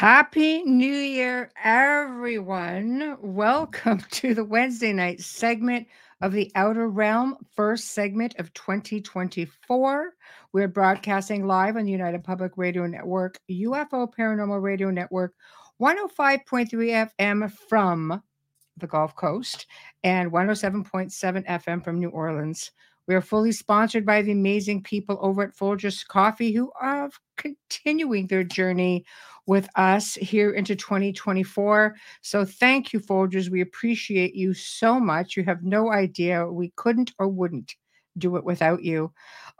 Happy New Year, everyone. Welcome to the Wednesday night segment of the Outer Realm, first segment of 2024. We're broadcasting live on the United Public Radio Network, UFO Paranormal Radio Network, 105.3 FM from the Gulf Coast, and 107.7 FM from New Orleans. We are fully sponsored by the amazing people over at Folgers Coffee who are continuing their journey with us here into 2024. So thank you, Folgers. We appreciate you so much. You have no idea. We couldn't or wouldn't do it without you.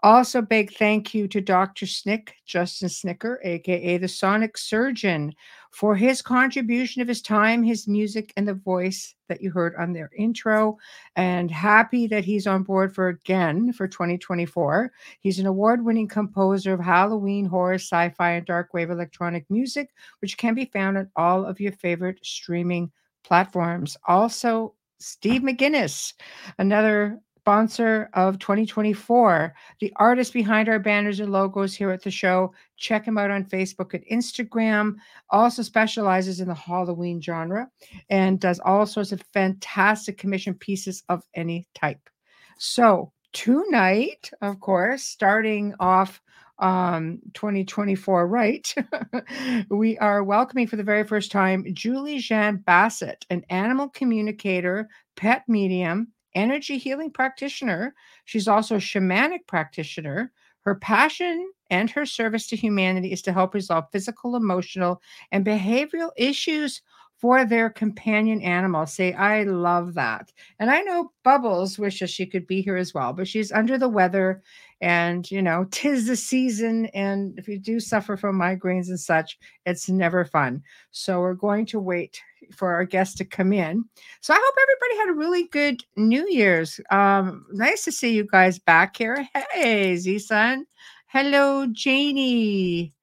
Also, big thank you to Dr. Snick, Justin Snicker, aka the Sonic Surgeon, for his contribution of his time, his music, and the voice that you heard on their intro. And happy that he's on board for again for 2024. He's an award winning composer of Halloween, horror, sci fi, and dark wave electronic music, which can be found on all of your favorite streaming platforms. Also, Steve McGinnis, another sponsor of 2024, the artist behind our banners and logos here at the show. Check him out on Facebook and Instagram. Also specializes in the Halloween genre and does all sorts of fantastic commission pieces of any type. So, tonight, of course, starting off um 2024 right we are welcoming for the very first time julie Jeanne bassett an animal communicator pet medium energy healing practitioner. She's also a shamanic practitioner. Her passion and her service to humanity is to help resolve physical, emotional, and behavioral issues for their companion animals. Say, I love that. And I know Bubbles wishes she could be here as well, but she's under the weather and, you know, tis the season. And if you do suffer from migraines and such, it's never fun. So we're going to wait for our guests to come in. So I hope everybody had a really good New Year's. Um, nice to see you guys back here. Hey, Z Sun. Hello, Janie.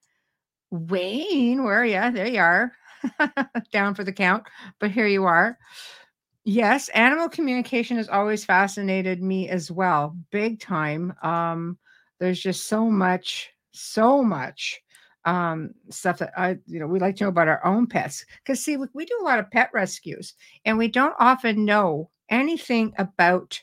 Wayne, where are you? There you are. Down for the count, but here you are. Yes, animal communication has always fascinated me as well, big time. Um, there's just so much, so much um, stuff that I, you know, we like to know about our own pets. Because, see, we, we do a lot of pet rescues and we don't often know anything about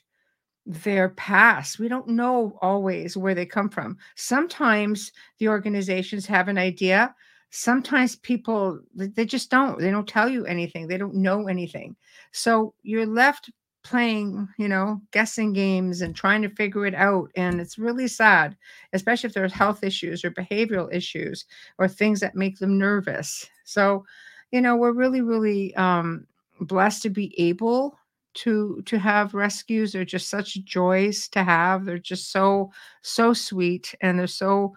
their past. We don't know always where they come from. Sometimes the organizations have an idea. Sometimes people, they just don't. They don't tell you anything. They don't know anything. So you're left playing, you know, guessing games and trying to figure it out. And it's really sad, especially if there's health issues or behavioral issues or things that make them nervous. So, you know, we're really, really um, blessed to be able to to have rescues. They're just such joys to have. They're just so so sweet and they're so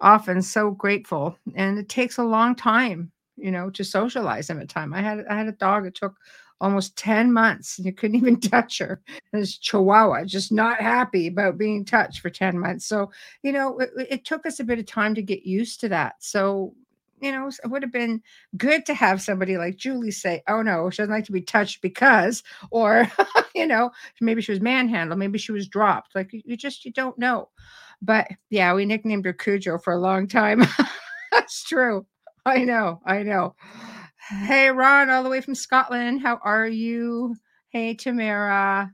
often so grateful. And it takes a long time, you know, to socialize them at time. I had I had a dog. It took almost 10 months and you couldn't even touch her. This chihuahua just not happy about being touched for 10 months. So, you know, it, it, took us a bit of time to get used to that. So, you know, it would have been good to have somebody like Julie say, oh no, she doesn't like to be touched because, or, you know, maybe she was manhandled, maybe she was dropped. Like you just, you don't know. But yeah, we nicknamed her Cujo for a long time. That's true. I know. I know. Hey, Ron, all the way from Scotland. How are you? Hey, Tamara.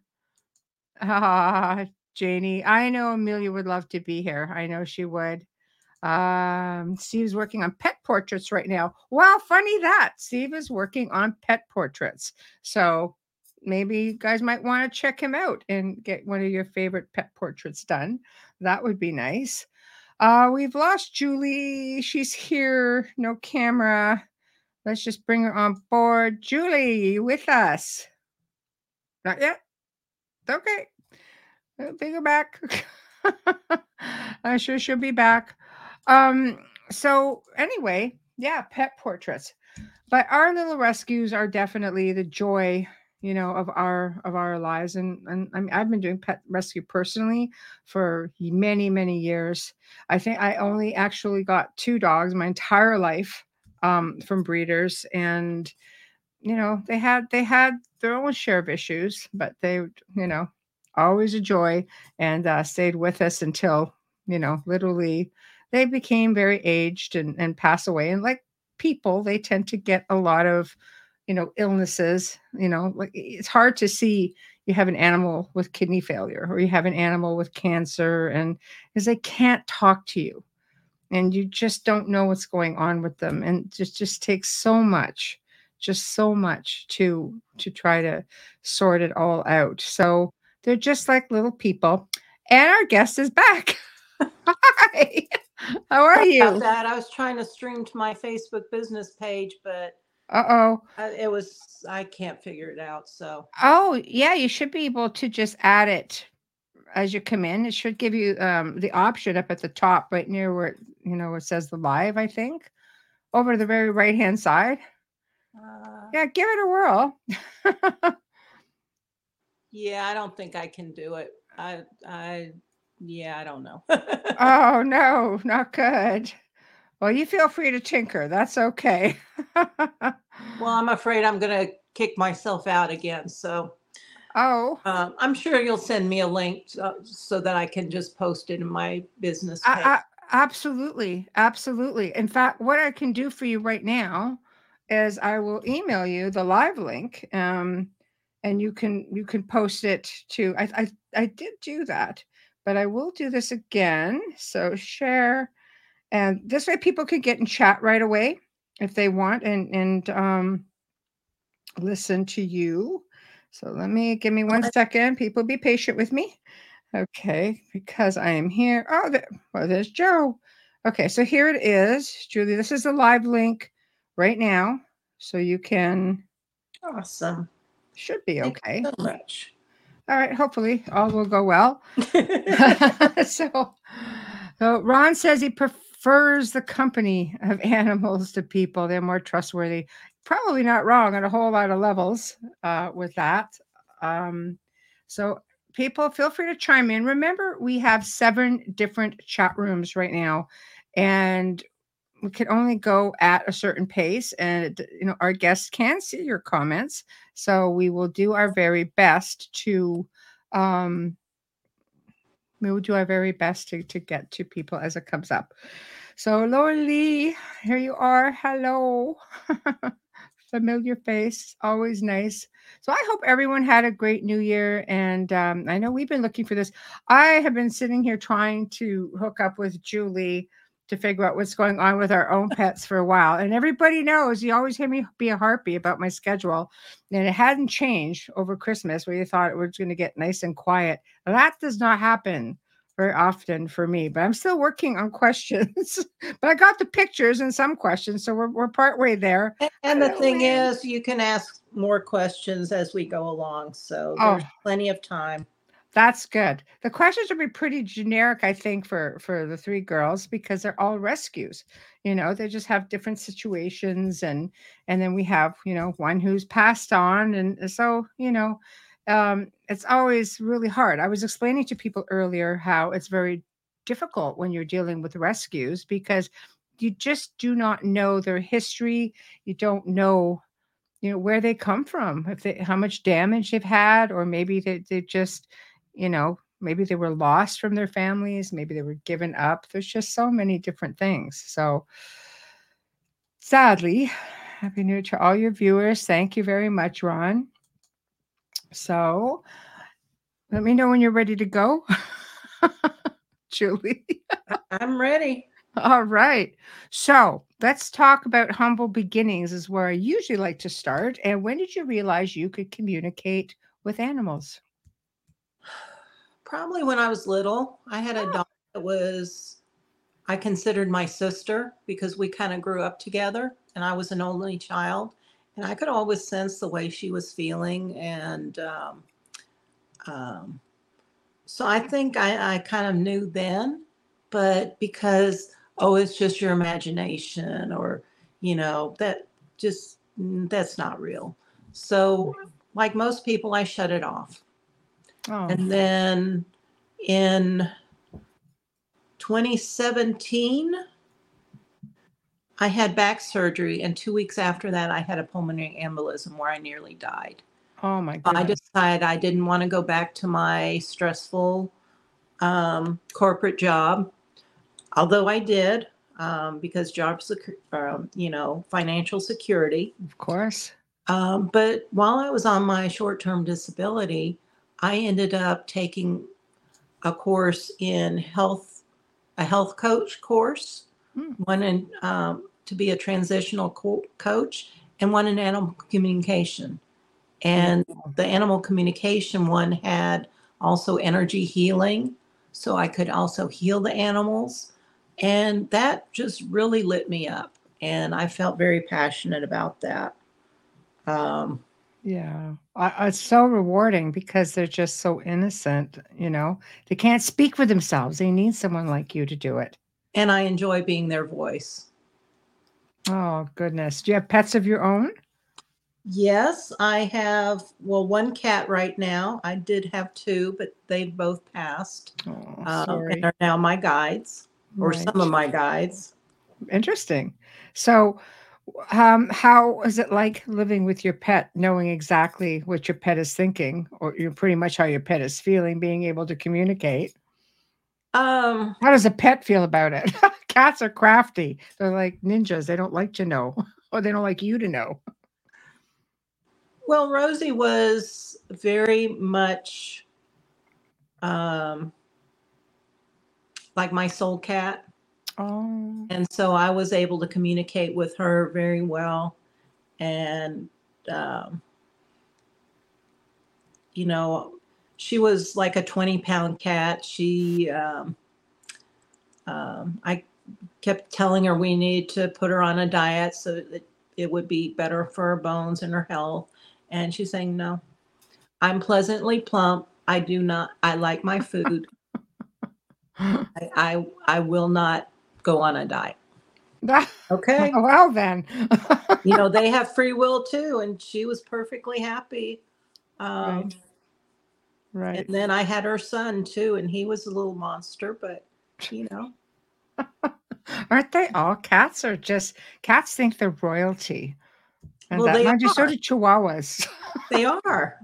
Ah, Janie. I know Amelia would love to be here. I know she would. Um, Steve's working on pet portraits right now. Wow, funny that. Steve is working on pet portraits. So maybe you guys might want to check him out and get one of your favorite pet portraits done. That would be nice. Uh, we've lost Julie. She's here. No camera. let's just bring her on board. Julie, you with us? Not yet. Okay. Bring her back. I'm sure she'll be back. Um, so anyway, yeah, pet portraits. But our little rescues are definitely the joy, you know, of our of our lives. And and I mean, I've been doing pet rescue personally for many many years. I think I only actually got two dogs my entire life um, from breeders, and you know they had they had their own share of issues, but they you know always a joy and uh, stayed with us until you know literally they became very aged and and pass away and like people they tend to get a lot of you know illnesses you know like it's hard to see you have an animal with kidney failure or you have an animal with cancer and because they can't talk to you and you just don't know what's going on with them and it just just takes so much just so much to to try to sort it all out. So they're just like little people and our guest is back. Hi how are you? that. I was trying to stream to my Facebook business page, but uh-oh it was I can't figure it out. So oh yeah you should be able to just add it as you come in it should give you um the option up at the top right near where you know it says the live i think over to the very right hand side uh, yeah give it a whirl yeah, I don't think I can do it. I I yeah, I don't know. Oh no, not good. Well, you feel free to tinker. That's okay. well, I'm afraid I'm gonna kick myself out again. So oh, um, I'm sure you'll send me a link uh, so that I can just post it in my business page. I, I, absolutely, absolutely. In fact, what I can do for you right now is I will email you the live link, um, and you can you can post it to. I I, I did do that, but I will do this again. So share, and this way people can get in chat right away if they want, and and um, listen to you. So let me give me one second. People be patient with me. Okay, because I am here. Oh, there, well, there's Joe. Okay, so here it is, Julie. This is the live link right now, so you can awesome. should be Thank okay. you so much. All right, hopefully all will go well. so, so Ron says he prefers the company of animals to people. They're more trustworthy. Probably not wrong on a whole lot of levels uh, with that. Um, so, people, feel free to chime in. Remember, we have seven different chat rooms right now, and we can only go at a certain pace. And you know, our guests can see your comments, so we will do our very best to. Um, we will do our very best to, to get to people as it comes up. So, Laura Lee, here you are. Hello. Familiar face, always nice. So, I hope everyone had a great new year. And um, I know we've been looking for this. I have been sitting here trying to hook up with Julie to figure out what's going on with our own pets for a while. And everybody knows you always hear me be a harpy about my schedule. And it hadn't changed over Christmas where you thought it was going to get nice and quiet. That does not happen very often for me, but I'm still working on questions. but I got the pictures and some questions. So we're, we're partway there. And the thing is, you can ask more questions as we go along. So Oh. there's plenty of time. That's good. The questions will be pretty generic, I think, for for the three girls because they're all rescues. You know, they just have different situations, and and then we have you know one who's passed on, and so you know, um, it's always really hard. I was explaining to people earlier how it's very difficult when you're dealing with rescues because you just do not know their history. You don't know you know where they come from if they how much damage they've had or maybe they, they just you know maybe they were lost from their families maybe they were given up there's just so many different things so sadly happy new Year to all your viewers thank you very much ron so let me know when you're ready to go julie I'm ready. all right. So let's talk about humble beginnings, is where I usually like to start. And when did you realize you could communicate with animals? Probably when I was little, I had a Oh. dog that was I considered my sister because we kind of grew up together and I was an only child. And I could always sense the way she was feeling. And um, um, so I think I, I kind of knew then, but because, oh, it's just your imagination or, you know, that just, mm, that's not real. So, like most people, I shut it off. Oh, And then in 2017, I had back surgery. And two weeks after that, I had a pulmonary embolism where I nearly died. oh my God. I decided I didn't want to go back to my stressful um, corporate job, although I did um, because job, secu- um, you know, financial security. Of course. Um, but while I was on my short term disability, I ended up taking a course in health, a health coach course, Hmm. one in um, to be a transitional co- coach, and one in animal communication. And the animal communication one had also energy healing, so I could also heal the animals. And that just really lit me up. And I felt very passionate about that. Um, Yeah. I, it's so rewarding because they're just so innocent, you know. They can't speak for themselves. They need someone like you to do it. and I enjoy being their voice. Oh, goodness. Do you have pets of your own? Yes, I have, well, one cat right now. I did have two, but they've both passed Oh, um, and are now my guides or some of my guides. Interesting. So, um, how is it like living with your pet, knowing exactly what your pet is thinking, or pretty much how your pet is feeling, being able to communicate? Um, How does a pet feel about it? Cats are crafty. They're like ninjas. They don't like to know, or they don't like you to know. well, Rosie was very much um, like my soul cat. Oh, And so I was able to communicate with her very well. And, um, you know, she was like a 20 pound cat. She, um, um, I kept telling her we need to put her on a diet so that it would be better for her bones and her health. And she's saying, no, I'm pleasantly plump. I do not, I like my food. I, I, I will not go on a diet. Okay. well then. you know, they have free will too. And she was perfectly happy. Um, right. And then I had her son too, and he was a little monster, but you know, Aren't they all? Cats are just cats think they're royalty. And Well, that they mind you, so are. do chihuahuas. they are.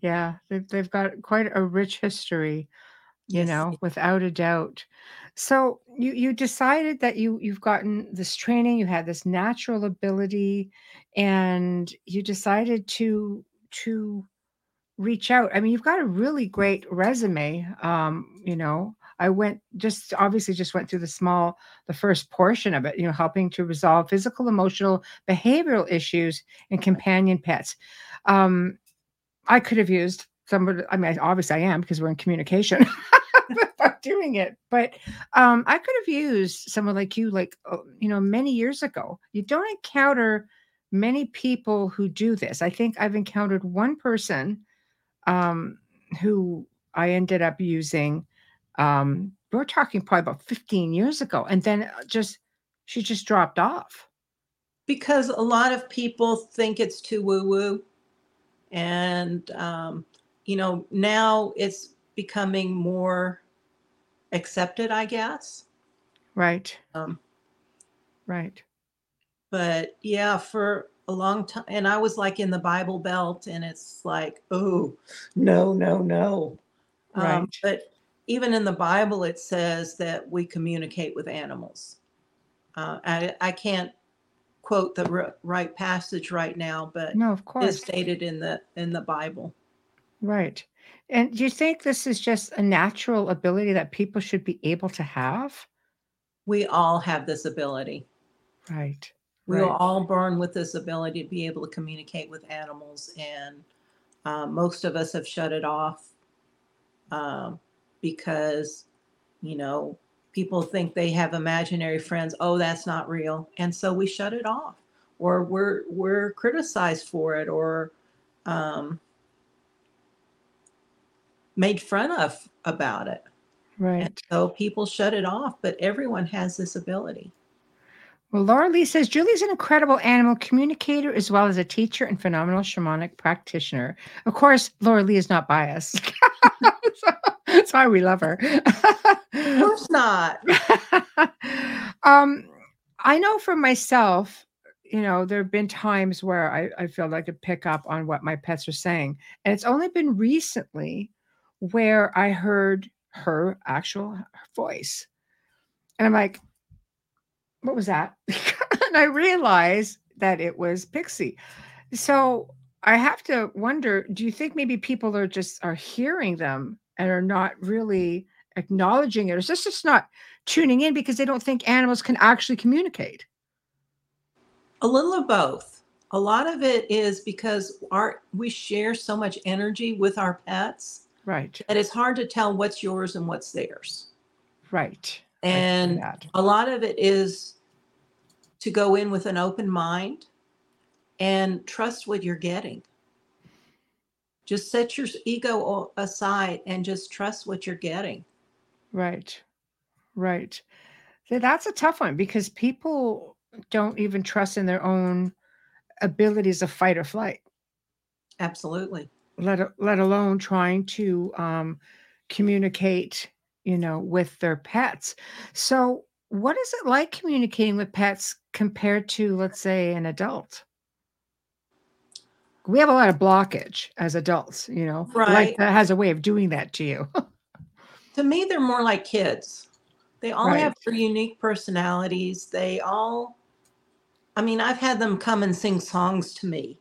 yeah, they've they've got quite a rich history, you Yes, know, without a doubt. So you you decided that you you've gotten this training, you had this natural ability, and you decided to to reach out. I mean, you've got a really great resume. Um, you know, I went just obviously just went through the small, the first portion of it, you know, helping to resolve physical, emotional, behavioral issues in companion pets. Um, I could have used somebody, I mean, obviously I am because we're in communication doing it, but um, I could have used someone like you, like, uh, you know, many years ago. You don't encounter many people who do this. I think I've encountered one person um, who I ended up using. Um, we're talking probably about 15 years ago, and then uh, just she just dropped off. because a lot of people think it's too woo woo. And, um, you know, now it's becoming more accepted, I guess. Right, Um, right. but yeah, for a long time, and I was like in the Bible Belt, and it's like, oh, no, no, no. Um, Right. but even in the Bible, it says that we communicate with animals. Uh, I, I can't quote the r- right passage right now, but No, of course, it's course. stated in the in the Bible. Right. And do you think this is just a natural ability that people should be able to have? We all have this ability. Right. We Right. are all born with this ability to be able to communicate with animals, and uh, most of us have shut it off um, because, you know, people think they have imaginary friends. Oh, that's not real. And so we shut it off or we're we're criticized for it or um, made fun of about it. Right. And so people shut it off, but everyone has this ability. Well, Laura Lee says Julie's an incredible animal communicator as well as a teacher and phenomenal shamanic practitioner. Of course, Laura Lee is not biased. That's why we love her. Of course not. um, I know for myself, you know, there have been times where I, I feel like I could pick up on what my pets are saying. And it's only been recently where I heard her actual voice. And I'm like, what was that? and I realized that it was Pixie. So I have to wonder, do you think maybe people are just are hearing them and are not really acknowledging it? Or is this just not tuning in because they don't think animals can actually communicate? A little of both. A lot of it is because our we share so much energy with our pets Right. that it's hard to tell what's yours and what's theirs. Right. And a lot of it is to go in with an open mind and trust what you're getting. Just set your ego aside and just trust what you're getting. Right. Right. So that's a tough one because people don't even trust in their own abilities of fight or flight. Absolutely. Let let alone trying to um, communicate you know with their pets so what is it like communicating with pets compared to let's say an adult we have a lot of blockage as adults you know like Right. that has a way of doing that to you To me, they're more like kids. They all have their unique personalities. They all, I mean, I've had them come and sing songs to me.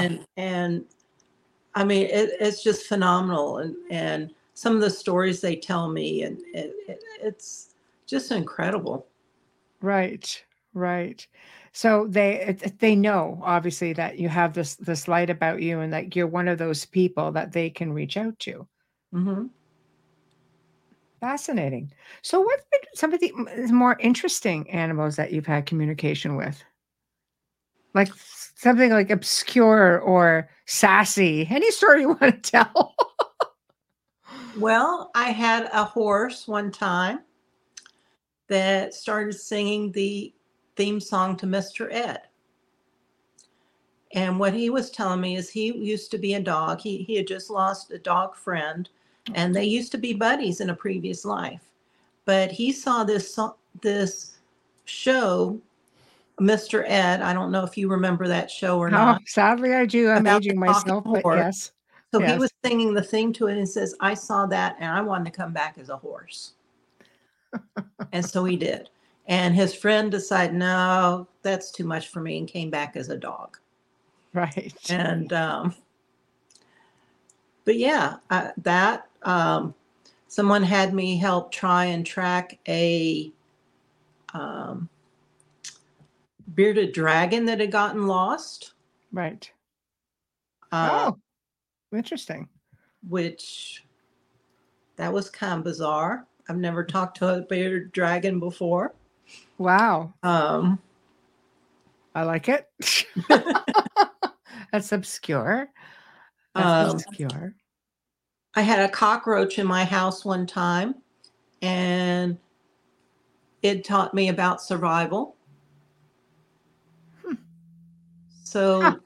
And and I mean it, it's just phenomenal and and some of the stories they tell me and it, it, it's just incredible. right right so they they know obviously that you have this this light about you and that you're one of those people that they can reach out to hmm Fascinating. So, what's been some of the more interesting animals that you've had communication with? Like something like obscure or sassy. Any story you want to tell? Well, I had a horse one time that started singing the theme song to Mr. Ed. And what he was telling me is he used to be a dog. He he had just lost a dog friend, and they used to be buddies in a previous life. But he saw this this show, Mr. Ed. I don't know if you remember that show or not. Oh, not. sadly, I do. I'm aging myself, but horse. yes. So he was singing the theme to it and says, I saw that and I wanted to come back as a horse. and so he did. And his friend decided, no, that's too much for me and came back as a dog. Right. And, um, but yeah, uh, that, um, someone had me help try and track a, um, bearded dragon that had gotten lost. Right. Uh, oh, interesting. which that was kind of bizarre. I've never talked to a bearded dragon before. Wow. Um, I like it. That's obscure. That's Um, obscure. I had a cockroach in my house one time, and it taught me about survival. Hmm. So, Huh.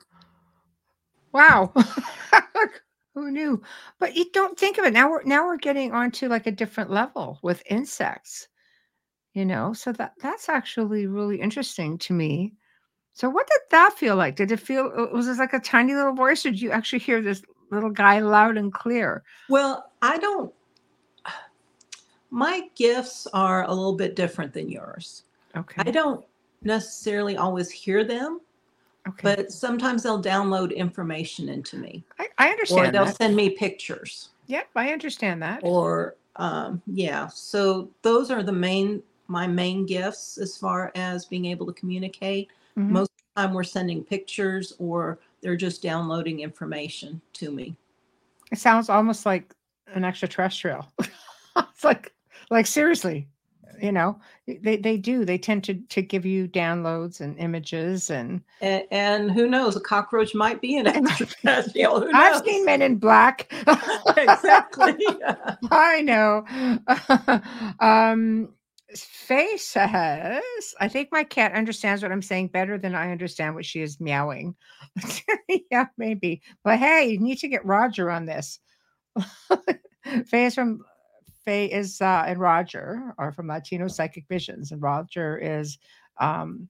Wow. Who knew? But you don't think of it. Now we're now we're getting onto like a different level with insects. You know, so that that's actually really interesting to me. So what did that feel like? Did it feel uh, was this like a tiny little voice or did you actually hear this little guy loud and clear? well, I don't, my gifts are a little bit different than yours. Okay. I don't necessarily always hear them, okay. but sometimes they'll download information into me. I, I or understand they'll that. send me pictures Yep, I understand that. or um, yeah so those are the main my main gifts as far as being able to communicate Mhm. most of the time we're sending pictures or they're just downloading information to me It sounds almost like an extraterrestrial. it's like like seriously. You know they, they do they tend to to give you downloads and images and And, and who knows, a cockroach might be an extraterrestrial. Who knows? i've seen men in black exactly. i know um Faye says, I think my cat understands what I'm saying better than I understand what she is meowing. yeah, maybe. But hey, you need to get Roger on this. Faye is from Faye is uh, and Roger are from Latino Psychic Visions, and Roger is um,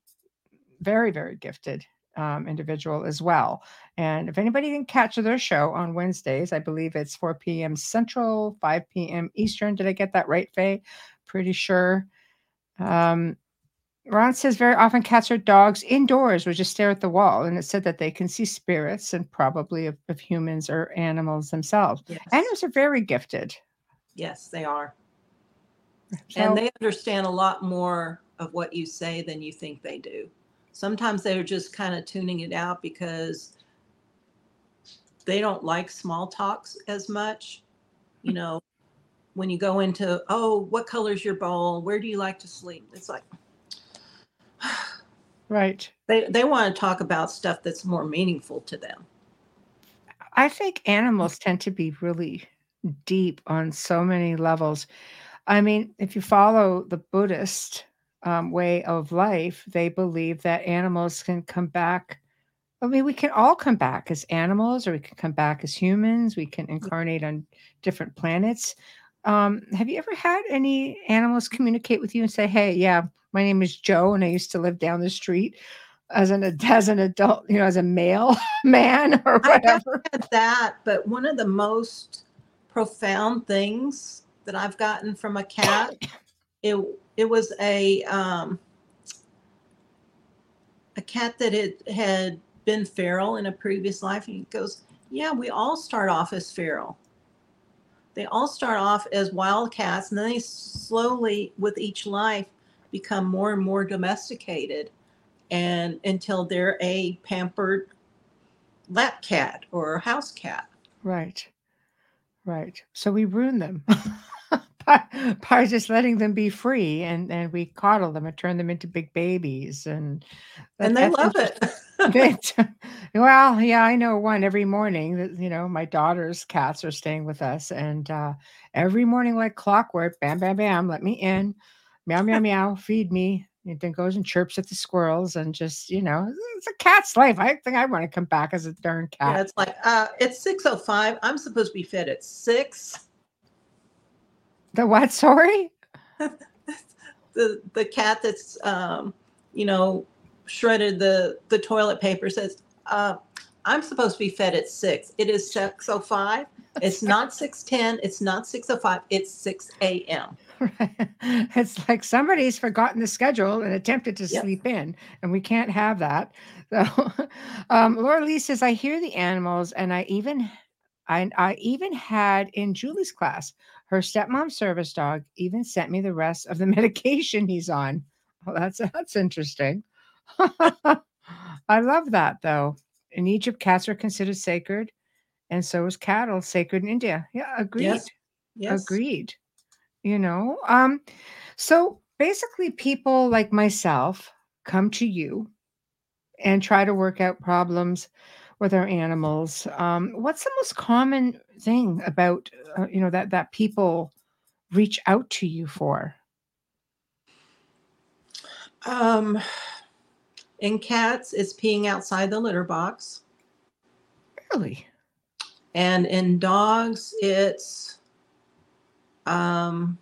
very, very gifted um, individual as well. And if anybody can catch their show on Wednesdays, I believe it's 4 p.m. Central, 5 p.m. Eastern. Did I get that right, Faye? Pretty sure. Um, Ron says very often cats or dogs indoors will just stare at the wall, and it said that they can see spirits and probably of, of humans or animals themselves. yes. Animals are very gifted. Yes, they are. So, and they understand a lot more of what you say than you think they do. Sometimes they're just kind of tuning it out because they don't like small talks as much. You hmm. know, when you go into, oh, what color's your bowl? Where do you like to sleep? It's like right. they, they want to talk about stuff that's more meaningful to them. I think animals mm. tend to be really deep on so many levels. I mean, if you follow the Buddhist um, way of life, they believe that animals can come back. I mean, we can all come back as animals, or we can come back as humans. We can incarnate on different planets. Um, have you ever had any animals communicate with you and say, "Hey, yeah, my name is Joe, and I used to live down the street as an as an adult, you know, as a male man or I whatever"? had that, but one of the most profound things that I've gotten from a cat, it it was a um, a cat that had had been feral in a previous life, and he goes, "Yeah, we all start off as feral. They all start off as wild cats, and then they slowly, with each life, become more and more domesticated, and until they're a pampered lap cat or house cat." Right. Right. So we ruin them by, by just letting them be free and, and we coddle them and turn them into big babies and and they love it. They- well, yeah, I know one every morning that you know my daughter's cats are staying with us, and uh, every morning like clockwork, bam, bam, bam, let me in, meow, meow, meow, feed me. It then goes and chirps at the squirrels, and just you know, it's a cat's life. I think I want to come back as a darn cat. yeah, it's like uh, it's six oh five. I'm supposed to be fed at six. the what? Sorry. The the cat that's um, you know shredded the the toilet paper says uh, I'm supposed to be fed at six. It is six oh five. It's not six ten. It's not six oh five. It's six a.m. It's like somebody's forgotten the schedule and attempted to Yep. sleep in, and we can't have that. So, um, Laura Lee says, "I hear the animals, and I even, I, I even had in Julie's class, her stepmom service dog even sent me the rest of the medication he's on. Oh, that's that's interesting. I love that though. In Egypt, cats are considered sacred, and so is cattle sacred in India. Yeah, agreed. Yes. Yes. Agreed. You know, um, so basically, people like myself come to you and try to work out problems with our animals. Um, what's the most common thing about uh, you know that that people reach out to you for? Um, in cats, it's peeing outside the litter box. Really? And in dogs, it's um,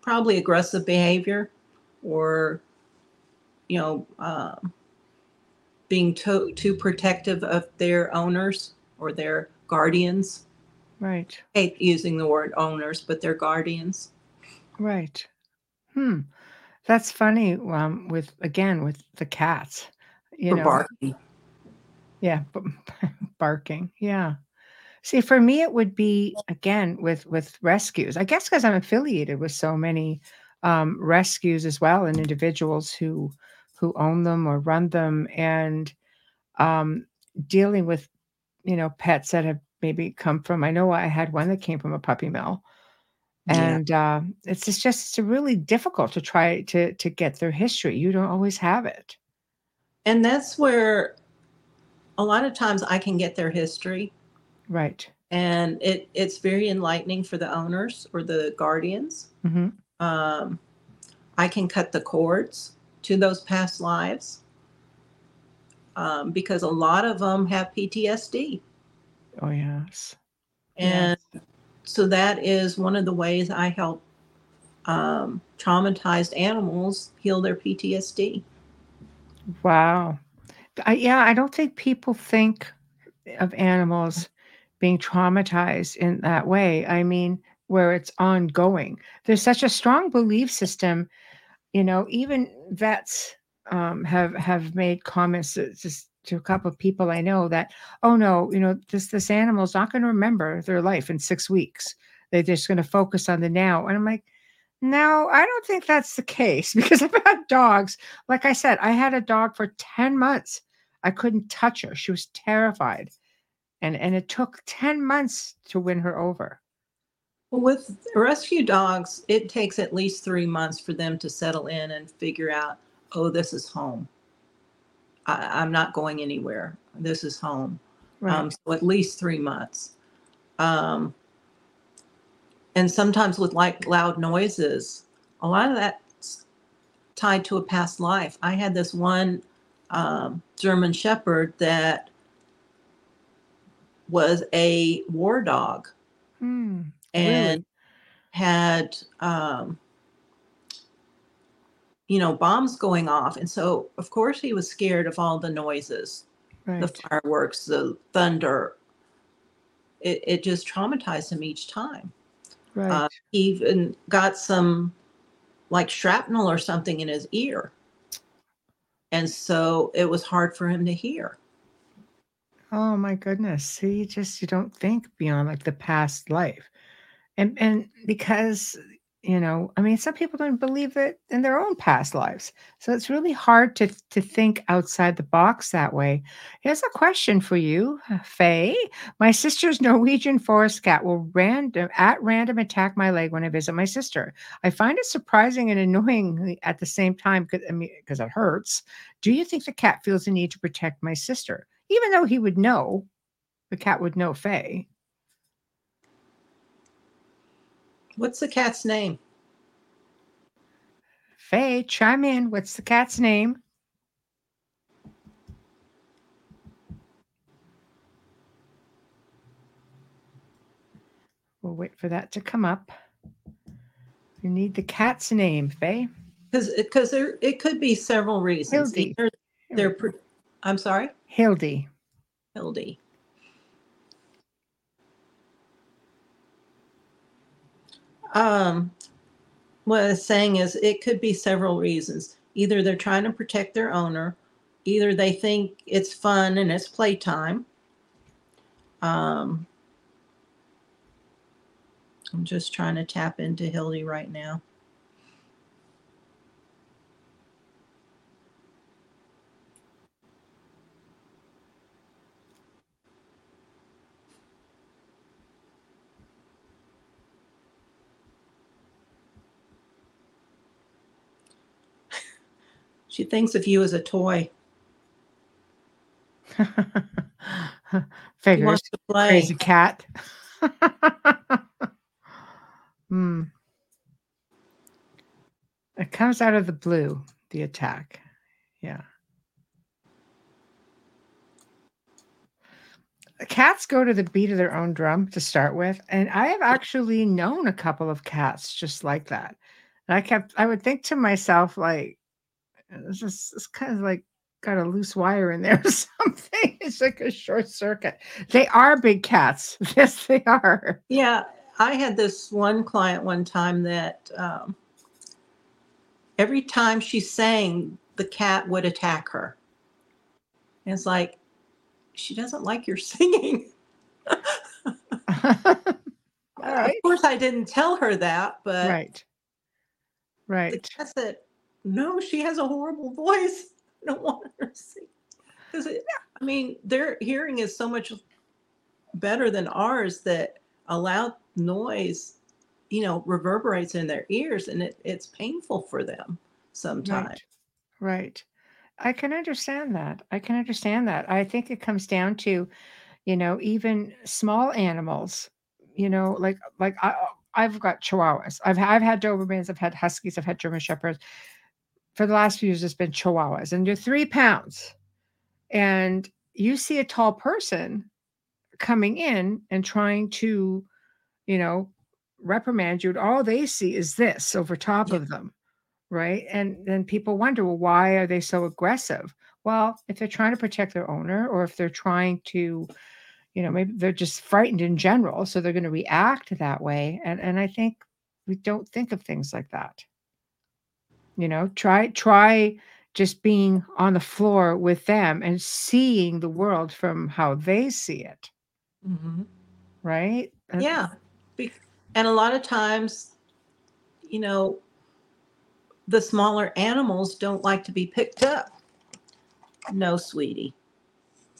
probably aggressive behavior or, you know, um, being to- too protective of their owners or their guardians. Right. hate using the word owners, but their guardians. Right. Hmm. That's funny. Um, with again with the cats, you for know. barking. Yeah, b- barking. Yeah. See, for me, it would be again with with rescues. I guess because I'm affiliated with so many um, rescues as well, and individuals who who own them or run them, and um, dealing with you know pets that have maybe come from. I know I had one that came from a puppy mill, Yeah. and uh, it's just just really difficult to try to to get their history. You don't always have it. And that's where a lot of times I can get their history Right. and it it's very enlightening for the owners or the guardians. hmm Um, I can cut the cords to those past lives um, because a lot of them have PTSD. Oh yes. And so that is one of the ways I help um, traumatized animals heal their PTSD. Wow. I, yeah, I don't think people think of animals being traumatized in that way. I mean, where it's ongoing. There's such a strong belief system. You know, even vets um, have have made comments to, just to a couple of people I know that, oh no, you know, this this animal's not going to remember their life in six weeks. They're just going to focus on the now. And I'm like, no, I don't think that's the case because I've had dogs. Like I said, I had a dog for 10 months. I couldn't touch her. She was terrified. And and it took 10 months to win her over. Well, with rescue dogs, it takes at least three months for them to settle in and figure out, oh, this is home. I, I'm not going anywhere. This is home. Um, so at least three months. Um, and sometimes with like loud noises, a lot of that's tied to a past life. I had this one um, German Shepherd that was a war dog Hmm, and had um, you know bombs going off and so of course he was scared of all the noises right. the fireworks the thunder it, it just traumatized him each time right. uh, he even got some like shrapnel or something in his ear and so it was hard for him to hear oh my goodness. See, you just you don't think beyond like the past life. And and because you know, I mean, some people don't believe it in their own past lives. So it's really hard to to think outside the box that way. Here's a question for you, uh, Faye. My sister's Norwegian forest cat will random at random attack my leg when I visit my sister. I find it surprising and annoying at the same time because I mean, because it hurts. Do you think the cat feels the need to protect my sister, even though he would know? The cat would know Faye. what's the cat's name Faye, chime in. What's the cat's name? We'll wait for that to come up. You need the cat's name, Faye. because there it could be several reasons. Either they're i'm sorry? Hildy. hildy. Um what i was saying is it could be several reasons. Either they're trying to protect their owner either they think it's fun and it's playtime. Um i'm just trying to tap into hildy right now she thinks of you as a toy she Figures. wants to play Crazy cat. hmm. It comes out of the blue, the attack. Yeah. Cats go to the beat of their own drum to start with. And I have actually known a couple of cats just like that. And I kept, I would think to myself, like, it's just, it's kind of like got a loose wire in there or something. It's like a short circuit. They are big cats. Yes, they are. Yeah, I had this one client one time that um, every time she sang, the cat would attack her. And it's like, she doesn't like your singing. All Of course, I didn't tell her that, but Right. the Right. cat said, no, she has a horrible voice. I don't want her to sing. Because, I mean, their hearing is so much better than ours that a loud noise you know, reverberates in their ears and it, it's painful for them sometimes. Right. Right. I can understand that. I can understand that. I think it comes down to, you know, even small animals, you know, like like I I've got chihuahuas. I've I've had Dobermans, I've had huskies, I've had German shepherds. For the last few years, it's been chihuahuas, and they're three pounds. And you see a tall person coming in and trying to, you know, reprimand you, all they see is this over top Yeah. of them, right? And then people wonder, well, why are they so aggressive? Well, if they're trying to protect their owner, or if they're trying to, you know, maybe they're just frightened in general, so they're going to react that way. And and I think we don't think of things like that. You know, try try just being on the floor with them and seeing the world from how they see it, hmm right? Yeah. And a lot of times, you know, the smaller animals don't like to be picked up. No, sweetie.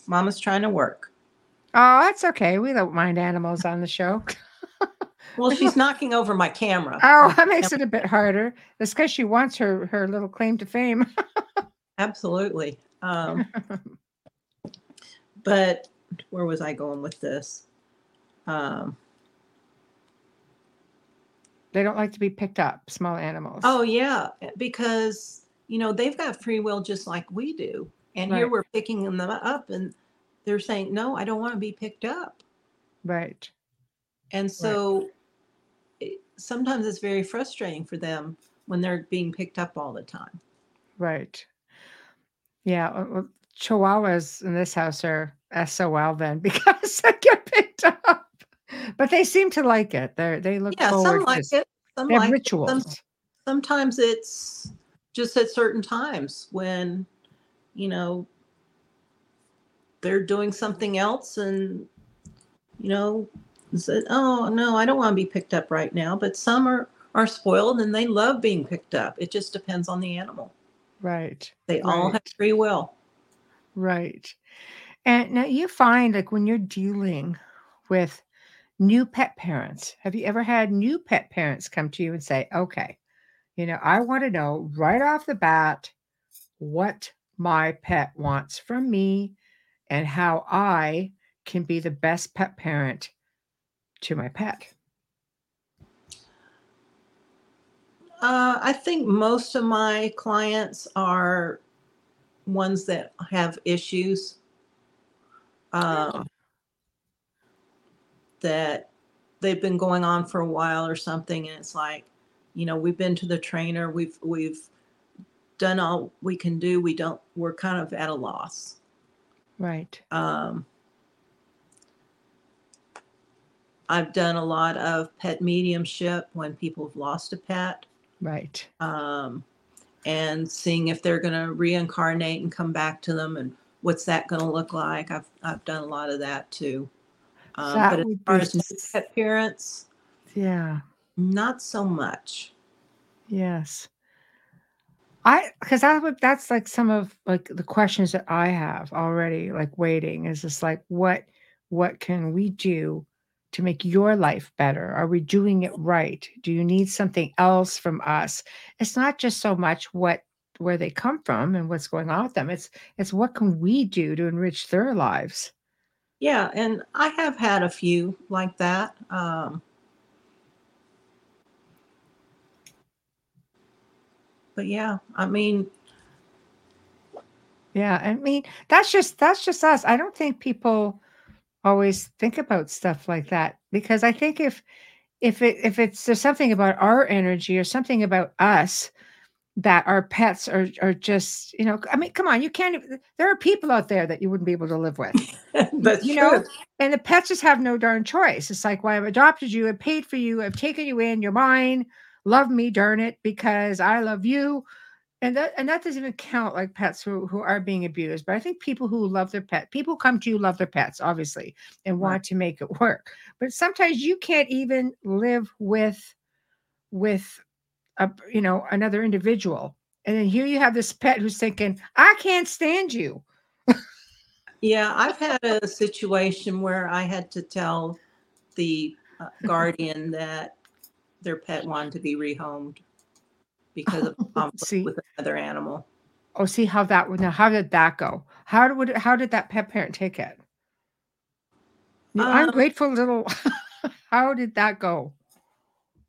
Mama's trying to work. Oh, that's okay. We don't mind animals on the show. Well, she's knocking over my camera. Oh, that makes it a bit harder. It's because she wants her her little claim to fame. Absolutely. Um, but where was I going with this? Um, they don't like to be picked up, small animals. oh, yeah, because, you know, they've got free will just like we do. And here we're picking them up and they're saying, no, I don't want to be picked up. right. And so it, sometimes it's very frustrating for them when they're being picked up all the time. Right. Yeah. uh, well, Chihuahuas in this house are SOL then because they get picked up. But they seem to like it. They they look Yeah, some like to it, some like it, some rituals. sometimes it's just at certain times when you know they're doing something else and you know said oh no i don't want to be picked up right now but some are are spoiled and they love being picked up it just depends on the animal Right. they all have free will Right. And now you find like when you're dealing with new pet parents, have you ever had new pet parents come to you and say, okay, you know, I want to know right off the bat what my pet wants from me and how I can be the best pet parent to my pet? uh, i think most of my clients are ones that have issues um, that they've been going on for a while or something and it's like you know we've been to the trainer we've we've done all we can do we don't we're kind of at a loss Right. um, i've done a lot of pet mediumship when people have lost a pet Right. um, and seeing if they're going to reincarnate and come back to them and what's that going to look like i've i've done a lot of that too um, That but as far as s- pet parents Yeah. not so much Yes. I because that would that's like some of like the questions that I have already like waiting is just like what what can we do to make your life better? Are we doing it right? Do you need something else from us? It's not just so much what where they come from and what's going on with them. It's it's what can we do to enrich their lives? yeah and i have had a few like that um, but yeah i mean Yeah, I mean that's just that's just us. I don't think people always think about stuff like that because I think if if it if it's there's something about our energy or something about us that our pets are are just you know I mean come on you can't there are people out there that you wouldn't be able to live with that's you true. know and the pets just have no darn choice. It's like well I've adopted you I've paid for you I've taken you in you're mine love me darn it because I love you and that and that doesn't even count like pets who, who are being abused but i think people who love their pet people come to you love their pets obviously and Right. want to make it work but sometimes you can't even live with with a you know another individual and then here you have this pet who's thinking i can't stand you Yeah, I've had a situation where I had to tell the uh, guardian that their pet wanted to be rehomed because of conflict with another animal. Oh, see how that would now how did that go? How would how did that pet parent take it? Um, ungrateful little how did that go?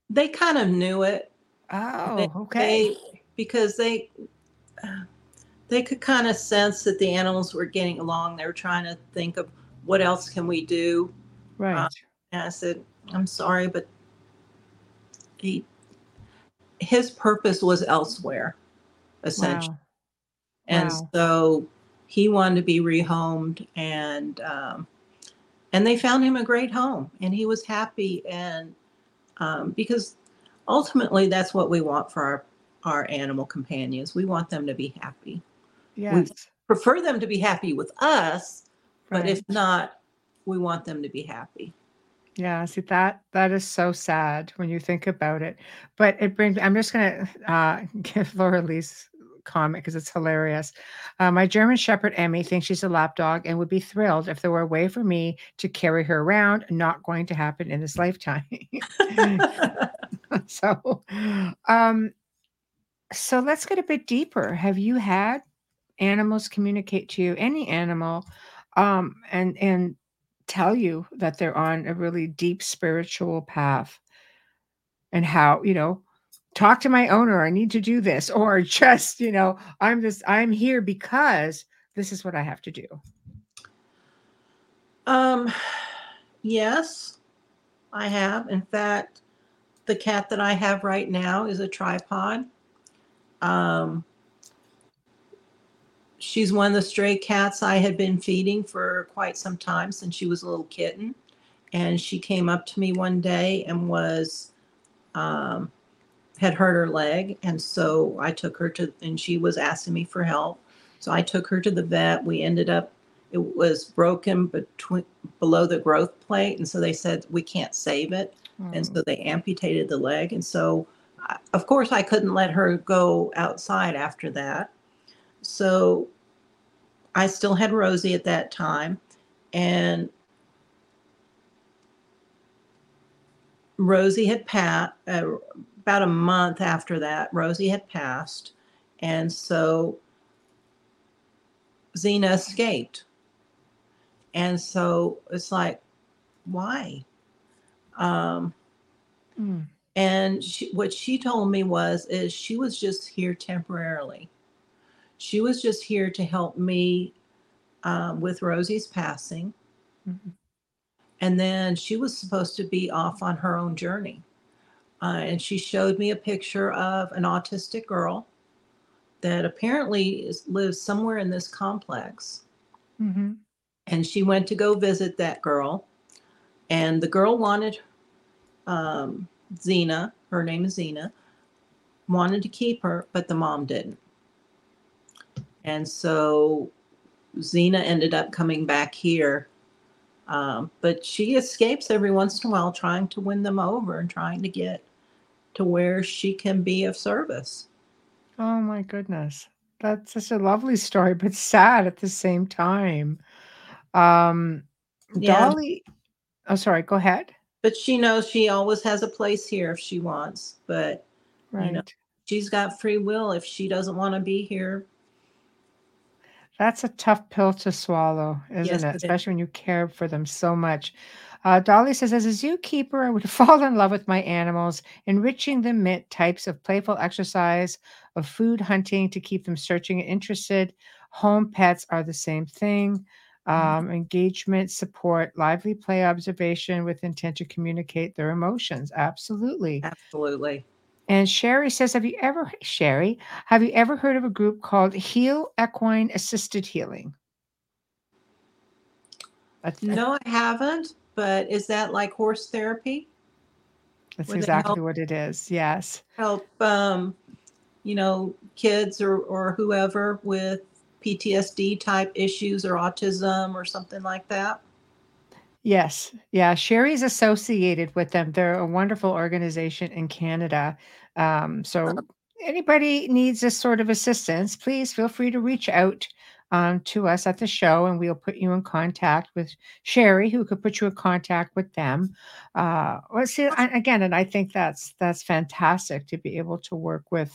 They kind of knew it. Oh, okay. They because they they could kind of sense that the animals were getting along. They were trying to think of what else can we do. Right. And I said, I'm sorry, but he his purpose was elsewhere, essentially. Wow. and Wow. so he wanted to be rehomed and um, and they found him a great home and he was happy and um, because ultimately that's what we want for our our animal companions we want them to be happy Yes. prefer them to be happy with us but if not we want them to be happy Yeah, see that that is so sad when you think about it. But it brings I'm just gonna uh give Laura Lee's comment because it's hilarious. Uh, my German Shepherd Emmy thinks she's a lap dog and would be thrilled if there were a way for me to carry her around. Not going to happen in this lifetime. so um so let's get a bit deeper. Have you had animals communicate to you, any animal, um, and and tell you that they're on a really deep spiritual path and how, you know, talk to my owner, I need to do this, or just, you know, I'm just I'm here because this is what I have to do. um yes i have in fact the cat that i have right now is a tripod um she's one of the stray cats I had been feeding for quite some time since she was a little kitten. And she came up to me one day and was, um, had hurt her leg. And so I took her to, and she was asking me for help. So I took her to the vet. We ended up, it was broken between, below the growth plate. And so they said, we can't save it. And Mm, so they amputated the leg. And so, I- of course, I couldn't let her go outside after that. So I still had Rosie at that time. And Rosie had passed uh, about a month after that. Rosie had passed. And so Xena escaped. And so it's like, why? Um, mm, and she, what she told me was is she was just here temporarily she was just here to help me um, with rosie's passing mhm. and then she was supposed to be off on her own journey uh, and she showed me a picture of an autistic girl that apparently is, lives somewhere in this complex Mhm. and she went to go visit that girl and the girl wanted um, Xena, her name is Xena, wanted to keep her, but the mom didn't. And so Xena ended up coming back here. Um, but she escapes every once in a while, trying to win them over and trying to get to where she can be of service. Oh my goodness. That's such a lovely story, but sad at the same time. Um, Yeah. Dolly, oh, sorry, go ahead. But she knows she always has a place here if she wants. But Right. know, she's got free will. If she doesn't want to be here, That's a tough pill to swallow, isn't Yes, it? it. Especially when you care for them so much. Uh, Dolly says, as a zookeeper, I would fall in love with my animals, enriching them with types of playful exercise, of food hunting to keep them searching and interested. Home pets are the same thing. Um, engagement, support, lively play, observation with intent to communicate their emotions. Absolutely. absolutely. And Sherry says, Have you ever, Sherry, have you ever heard of a group called Heal Equine Assisted Healing? That's, No, I haven't. But is that like horse therapy? that's would exactly what it is. Yes. Help, um, you know, kids or or whoever with PTSD type issues or autism or something like that. Yes. Yeah. Sherry's associated with them. They're a wonderful organization in Canada. Um, so, anybody needs this sort of assistance, please feel free to reach out. um, to us at the show, and we'll put you in contact with Sherry, who could put you in contact with them. Uh, well, see, again, and I think that's that's fantastic to be able to work with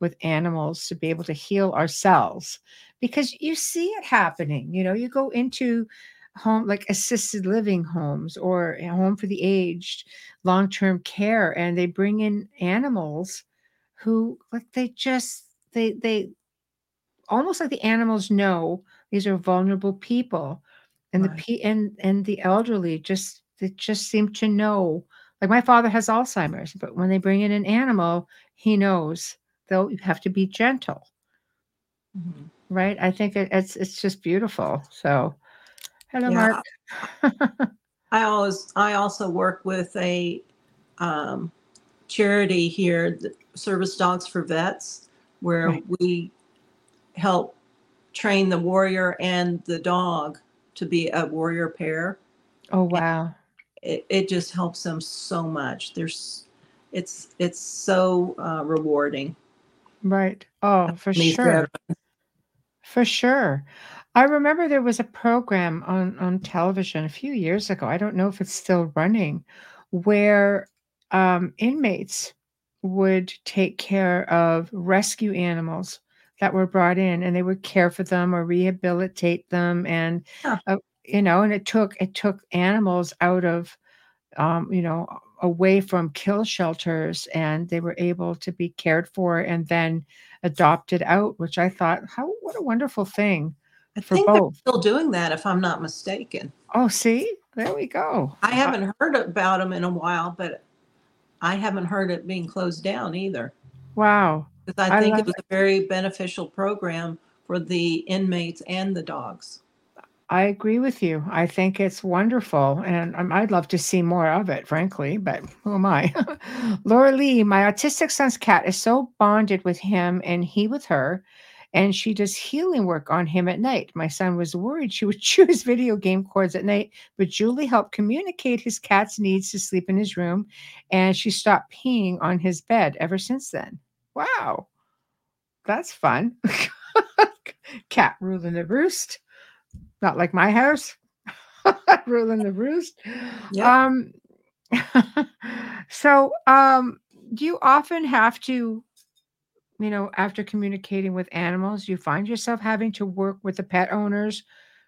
with animals to be able to heal ourselves because you see it happening. You know, you go into home like assisted living homes or a home for the aged, long term care, and they bring in animals who like they just they they almost like the animals know these are vulnerable people and Right. the pe- and and the elderly just they just seem to know like my father has alzheimer's but when they bring in an animal he knows they'll have to be gentle Mhm. right i think it, it's it's just beautiful so hello Yeah, mark I always, I also work with a um, charity here, Service Dogs for Vets, where Right. we help train the warrior and the dog to be a warrior pair. oh wow It, it just helps them so much. There's, it's, it's so uh, rewarding. right oh for sure. For sure. I remember there was a program on on television a few years ago. I don't know if it's still running, where um, inmates would take care of rescue animals that were brought in, and they would care for them or rehabilitate them, and Huh. uh, you know, and it took it took animals out of um, you know away from kill shelters, and they were able to be cared for and then adopted out, which I thought, how what a wonderful thing I think they're still doing that, if I'm not mistaken. Oh, see, there we go. I haven't heard about them in a while, but I haven't heard it being closed down either. wow. Because I I think it was a very beneficial program for the inmates and the dogs. I agree with you. I think it's wonderful, and I'd love to see more of it, frankly, but who am I? Laura Lee, my autistic son's cat is so bonded with him and he with her, and she does healing work on him at night. My son was worried she would chew his video game cords at night, but Julie helped communicate his cat's needs to sleep in his room, and she stopped peeing on his bed ever since then. Wow, that's fun. Cat ruling the roost. Not like my house. ruling the roost. Yep. Um so um do you often have to you know after communicating with animals you find yourself having to work with the pet owners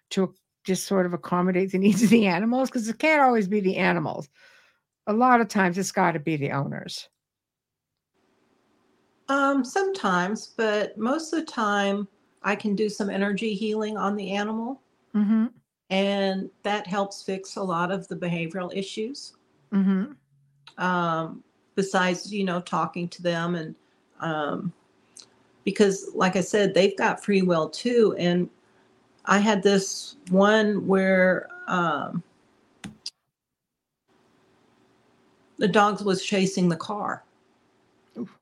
to just sort of accommodate the needs of the animals because it can't always be the animals. A lot of times it's got to be the owners. Um, sometimes, but most of the time I can do some energy healing on the animal. Mm-hmm. And that helps fix a lot of the behavioral issues. mm-hmm. Um, besides, you know, talking to them and um, because like I said, they've got free will too. And I had this one where um, the dogs was chasing the car. Oof.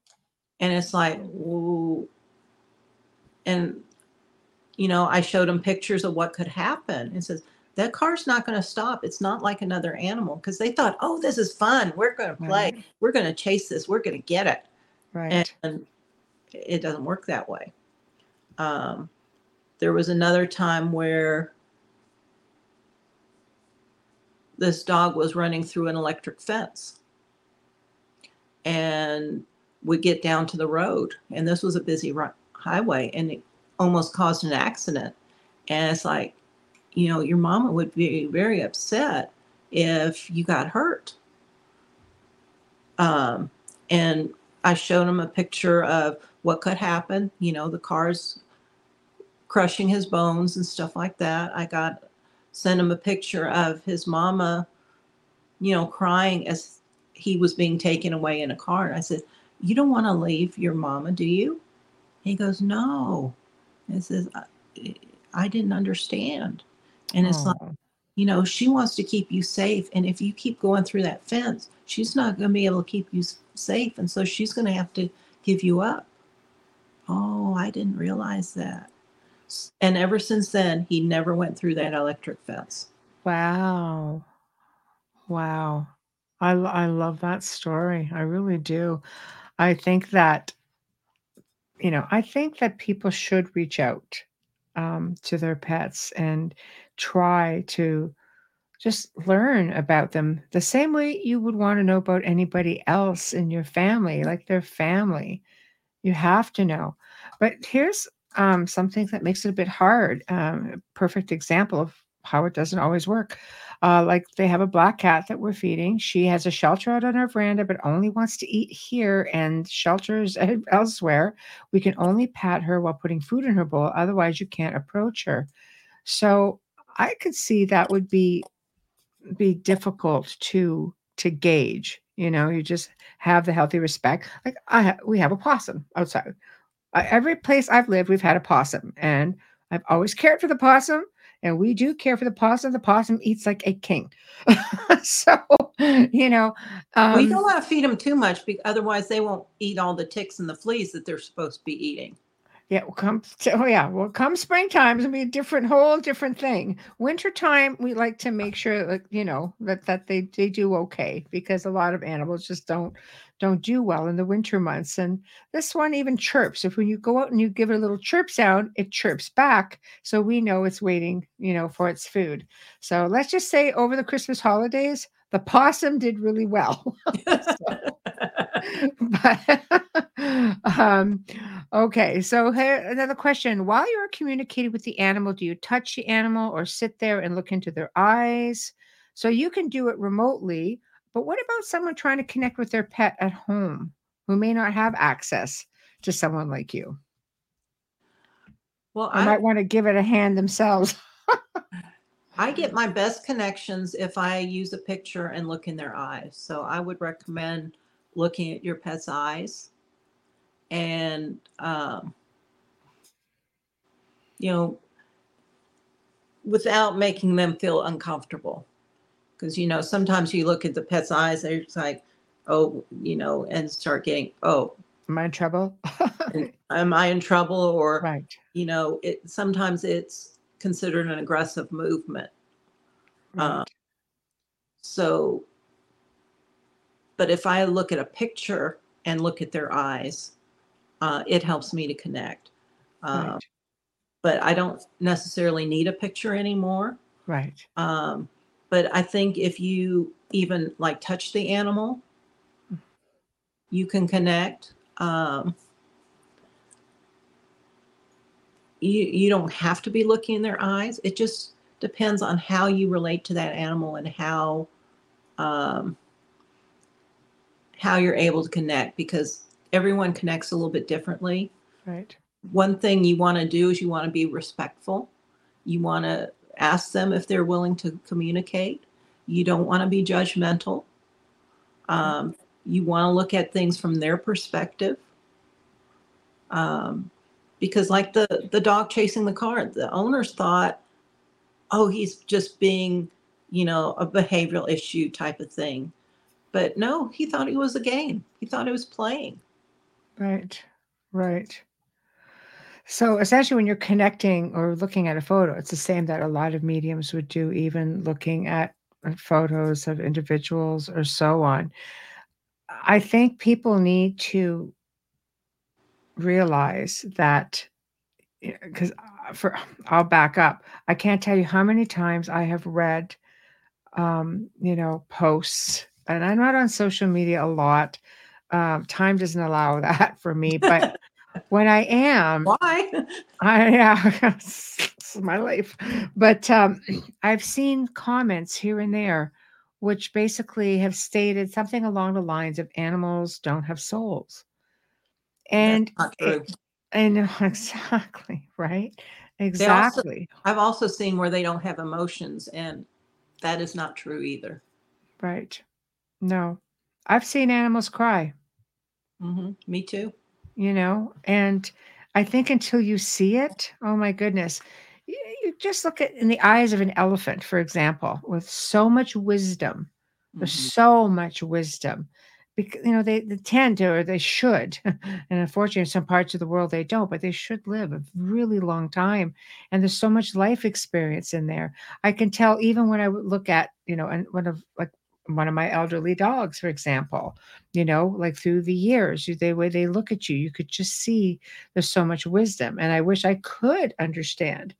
And it's like, whoa. And, you know, I showed him pictures of what could happen and says, that car's not going to stop. It's not like another animal because they thought, oh, this is fun. We're going to play. right We're going to chase this. We're going to get it. right And it doesn't work that way. Um, there was another time where this dog was running through an electric fence. And we get down to the road, and this was a busy ri- highway, and it almost caused an accident. And it's like, you know, your mama would be very upset if you got hurt. Um, and I showed him a picture of what could happen, you know, the car's crushing his bones and stuff like that. I got sent him a picture of his mama, you know, crying as he was being taken away in a car. And I said, You don't want to leave your mama, do you? He goes, No. He says, I, I didn't understand. And it's like, oh, you know, she wants to keep you safe. And if you keep going through that fence, she's not going to be able to keep you safe. And so she's going to have to give you up. Oh, I didn't realize that. And ever since then, he never went through that electric fence. wow wow I, I love that story i really do i think that you know i think that people should reach out um, to their pets and try to just learn about them the same way you would want to know about anybody else in your family, like their family. You have to know. But here's um, something that makes it a bit hard. Um, perfect example of how it doesn't always work. Uh, like they have a black cat that we're feeding. She has a shelter out on our veranda, but only wants to eat here and shelters elsewhere. We can only pat her while putting food in her bowl. Otherwise, you can't approach her. So I could see that would be be difficult to to gauge. You know, you just have the healthy respect. Like I, ha- we have a possum outside. Uh, every place I've lived, we've had a possum, and I've always cared for the possum and we do care for the possum. The possum eats like a king. so, you know, um, we don't want to feed them too much because otherwise they won't eat all the ticks and the fleas that they're supposed to be eating. Yeah, well, come. Oh, yeah. Well, come springtime, gonna be a different, whole different thing. Wintertime, we like to make sure that you know that that they they do okay because a lot of animals just don't don't do well in the winter months. And this one even chirps. If when you go out and you give it a little chirp sound, it chirps back, so we know it's waiting, you know, for its food. So let's just say over the Christmas holidays, the possum did really well. but, um, okay, so here, another question. While you're communicating with the animal, do you touch the animal or sit there and look into their eyes? So you can do it remotely, but what about someone trying to connect with their pet at home who may not have access to someone like you? Well, I, I might want to give it a hand themselves. I get my best connections if I use a picture and look in their eyes. So I would recommend looking at your pet's eyes and, um, you know, without making them feel uncomfortable. Because, you know, sometimes you look at the pet's eyes, they're just like, oh, you know, and start getting, oh, am I in trouble? am I in trouble? Or, right. you know, it sometimes it's considered an aggressive movement. Right. Um, so, but if I look at a picture and look at their eyes, uh, it helps me to connect. Uh, right. But I don't necessarily need a picture anymore. Right. Um, but I think if you even like touch the animal, you can connect. Um, you you don't have to be looking in their eyes. It just depends on how you relate to that animal and how um, how you're able to connect because everyone connects a little bit differently. Right. One thing you want to do is you want to be respectful. You want to ask them if they're willing to communicate. You don't want to be judgmental. Um, you want to look at things from their perspective. Um, because like the the dog chasing the car the owners thought oh he's just being you know a behavioral issue type of thing but no he thought it was a game. He thought it was playing. Right right. So essentially when you're connecting or looking at a photo it's the same that a lot of mediums would do even looking at photos of individuals or so on. I think people need to realize that because uh, for I'll back up. I can't tell you how many times I have read, um, you know, posts, and I'm not on social media a lot. Um, time doesn't allow that for me, but when I am, why? I yeah, it's my life. But um, I've seen comments here and there, which basically have stated something along the lines of animals don't have souls. And it, and exactly right, exactly. Also, I've also seen where they don't have emotions, and that is not true either. Right. No, I've seen animals cry. Mm-hmm. Me too. You know, and I think until you see it, oh my goodness, you, you just look at in the eyes of an elephant, for example, with so much wisdom. There's mm-hmm. so much wisdom because you know they, they tend to or they should and unfortunately in some parts of the world they don't but they should live a really long time and there's so much life experience in there i can tell even when i would look at you know and one of like one of my elderly dogs, for example, you know, like through the years, the way they look at you, you could just see there's so much wisdom. And I wish I could understand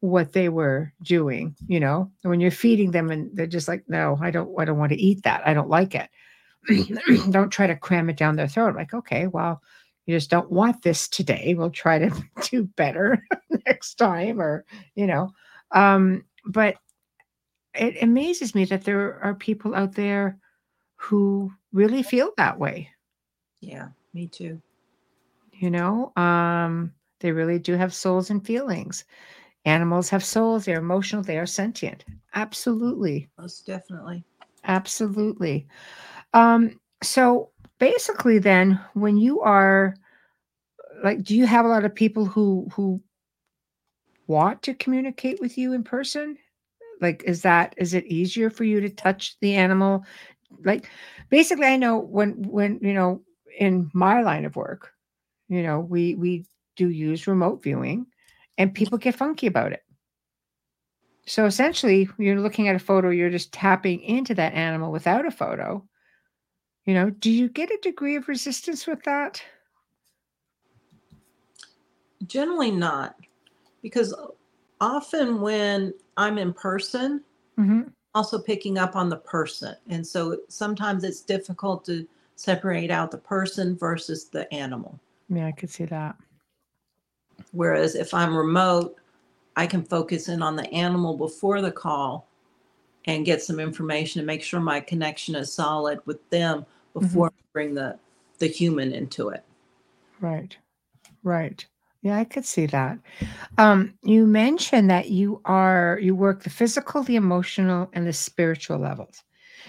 what they were doing, you know, when you're feeding them and they're just like, no, I don't, I don't want to eat that. I don't like it. don't try to cram it down their throat. Like, okay, well, you just don't want this today. We'll try to do better next time, or, you know, um, but it amazes me that there are people out there who really feel that way. Yeah, me too. You know, um, they really do have souls and feelings. Animals have souls, they're emotional, they are sentient. Absolutely. Most definitely. Absolutely. Um, so basically then when you are like do you have a lot of people who who want to communicate with you in person? Like is that is it easier for you to touch the animal? Like basically I know when when you know in my line of work, you know, we we do use remote viewing and people get funky about it. So essentially, you're looking at a photo, you're just tapping into that animal without a photo. You know, do you get a degree of resistance with that? Generally not, because often when I'm in person, hmm also picking up on the person. And so sometimes it's difficult to separate out the person versus the animal. Yeah, I could see that. Whereas if I'm remote, I can focus in on the animal before the call and get some information and make sure my connection is solid with them before I bring the the human into it. Right. Right. Yeah, I could see that. Um, you mentioned that you are you work the physical, the emotional, and the spiritual levels.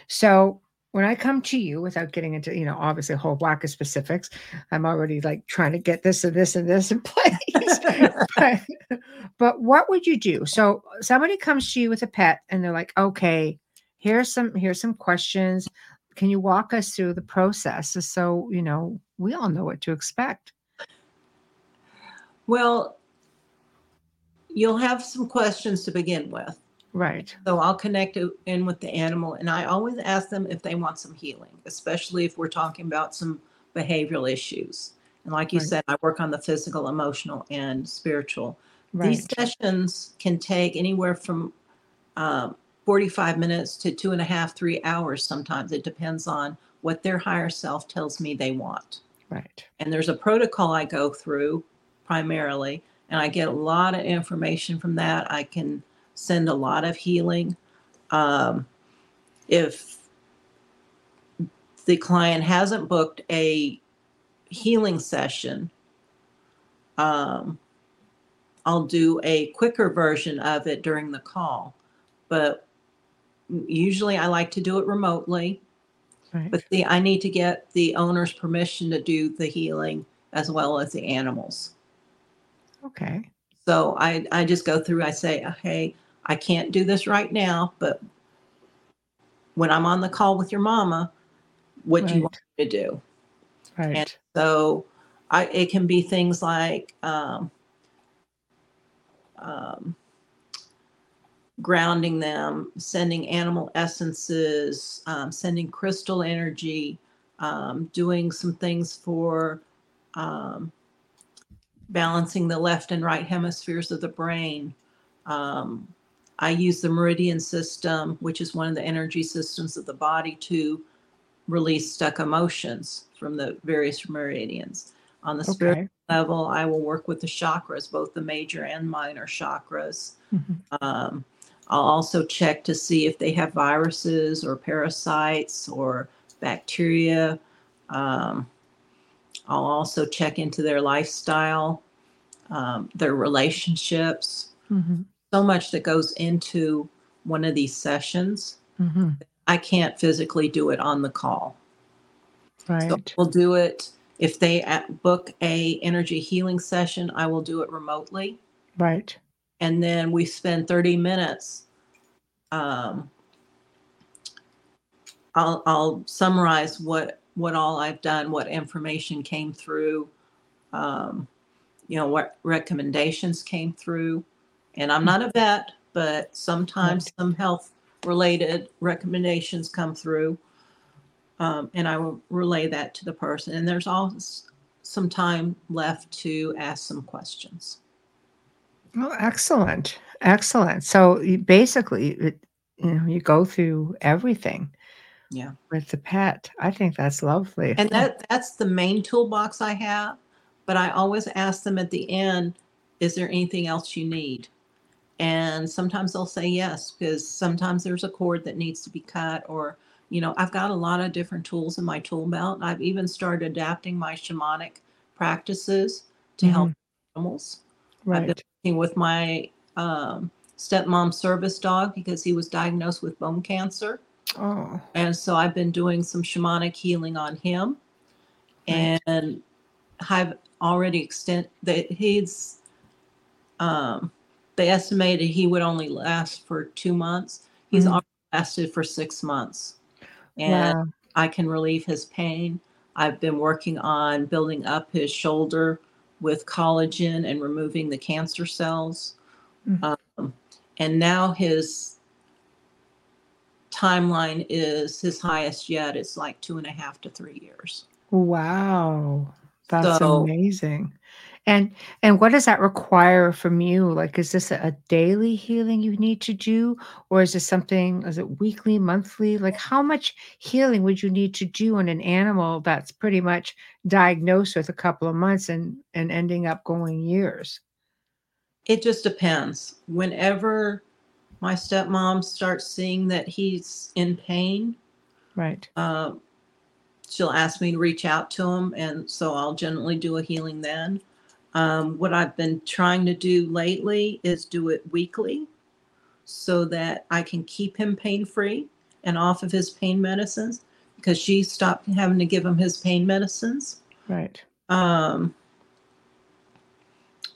So when I come to you without getting into, you know, obviously a whole whack of specifics, I'm already like trying to get this and this and this in place. but, but what would you do? So somebody comes to you with a pet and they're like, okay, here's some here's some questions. Can you walk us through the process so you know we all know what to expect? Well, you'll have some questions to begin with. Right. So I'll connect in with the animal and I always ask them if they want some healing, especially if we're talking about some behavioral issues. And like you Right. said, I work on the physical, emotional, and spiritual. These sessions can take anywhere from um, 45 minutes to two and a half, three hours sometimes. It depends on what their higher self tells me they want. Right. And there's a protocol I go through primarily, and I get a lot of information from that. I can send a lot of healing. Um, if the client hasn't booked a healing session, um, I'll do a quicker version of it during the call. But usually I like to do it remotely. Right. But see, I need to get the owner's permission to do the healing as well as the animals. Okay. So I, I just go through, I say, hey, I can't do this right now, but when I'm on the call with your mama, what do you want me to do? Right. So I, it can be things like um, um, grounding them, sending animal essences, um, sending crystal energy, um, doing some things for um, balancing the left and right hemispheres of the brain. Um, I use the meridian system, which is one of the energy systems of the body, to release stuck emotions from the various meridians. On the spiritual level, I will work with the chakras, both the major and minor chakras. Mhm. Um, I'll also check to see if they have viruses or parasites or bacteria. Um, I'll also check into their lifestyle, um, their relationships. Mhm. So much that goes into one of these sessions. Mhm. I can't physically do it on the call. So Right. we'll do it if they at- book a energy healing session. I will do it remotely, Right. and then we spend thirty minutes. Um, I'll I'll summarize what what all I've done, what information came through, um, you know, what recommendations came through. And I'm not a vet, but sometimes some health related recommendations come through. Um, and I will relay that to the person. And there's always some time left to ask some questions. Oh, excellent. Excellent. So basically, it, you know, you go through everything. Yeah. With the pet. I think that's lovely. And that that's the main toolbox I have. But I always ask them at the end, is there anything else you need? And sometimes they'll say yes, because sometimes there's a cord that needs to be cut, or, you know, I've got a lot of different tools in my tool belt. I've even started adapting my shamanic practices to help animals. right. I've been working with my um, stepmom service dog because he was diagnosed with bone cancer. Oh, And so I've been doing some shamanic healing on him. And have already extend that he's um they estimated he would only last for two months. He's Mhm. already lasted for six months. And wow. I can relieve his pain. I've been working on building up his shoulder with collagen and removing the cancer cells. Mhm. Um, and now his timeline is his highest yet. It's like two and a half to three years. Wow. That's So- amazing. And and what does that require from you? Like, is this a, a daily healing you need to do, or is this something? Is it weekly, monthly? Like, how much healing would you need to do on an animal that's pretty much diagnosed with a couple of months and and ending up going years? It just depends. Whenever my stepmom starts seeing that he's in pain, Right. um, she'll ask me to reach out to him, and so I'll generally do a healing then. Um, what I've been trying to do lately is do it weekly so that I can keep him pain free and off of his pain medicines because she stopped having to give him his pain medicines. Right. Um,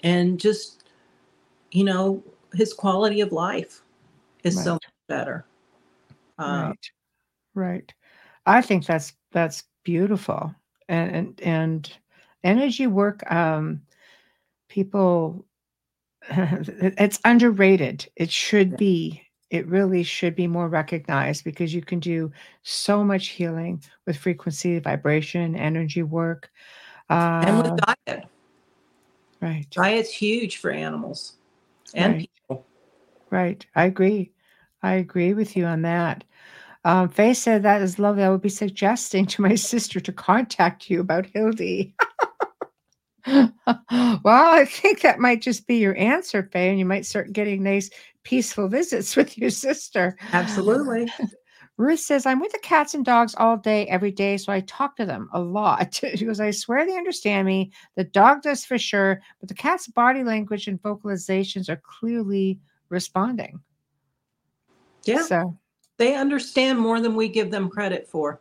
and just, you know, his quality of life is so much better. Uh, right. Right. I think that's that's beautiful. And and and energy work um people it's underrated. It should Yeah. be it really should be more recognized because you can do so much healing with frequency, vibration, energy work. and Uh, with diet, right. diet's huge for animals and Right. people. Right. I agree. I agree with you on that. Um, Faye said that is lovely. I would be suggesting to my sister to contact you about Hildy. well, I think that might just be your answer, Faye, and you might start getting nice, peaceful visits with your sister. Absolutely. Ruth says, I'm with the cats and dogs all day, every day, so I talk to them a lot. She goes, I swear they understand me. The dog does for sure, but the cat's body language and vocalizations are clearly responding. Yeah. So, They understand more than we give them credit for.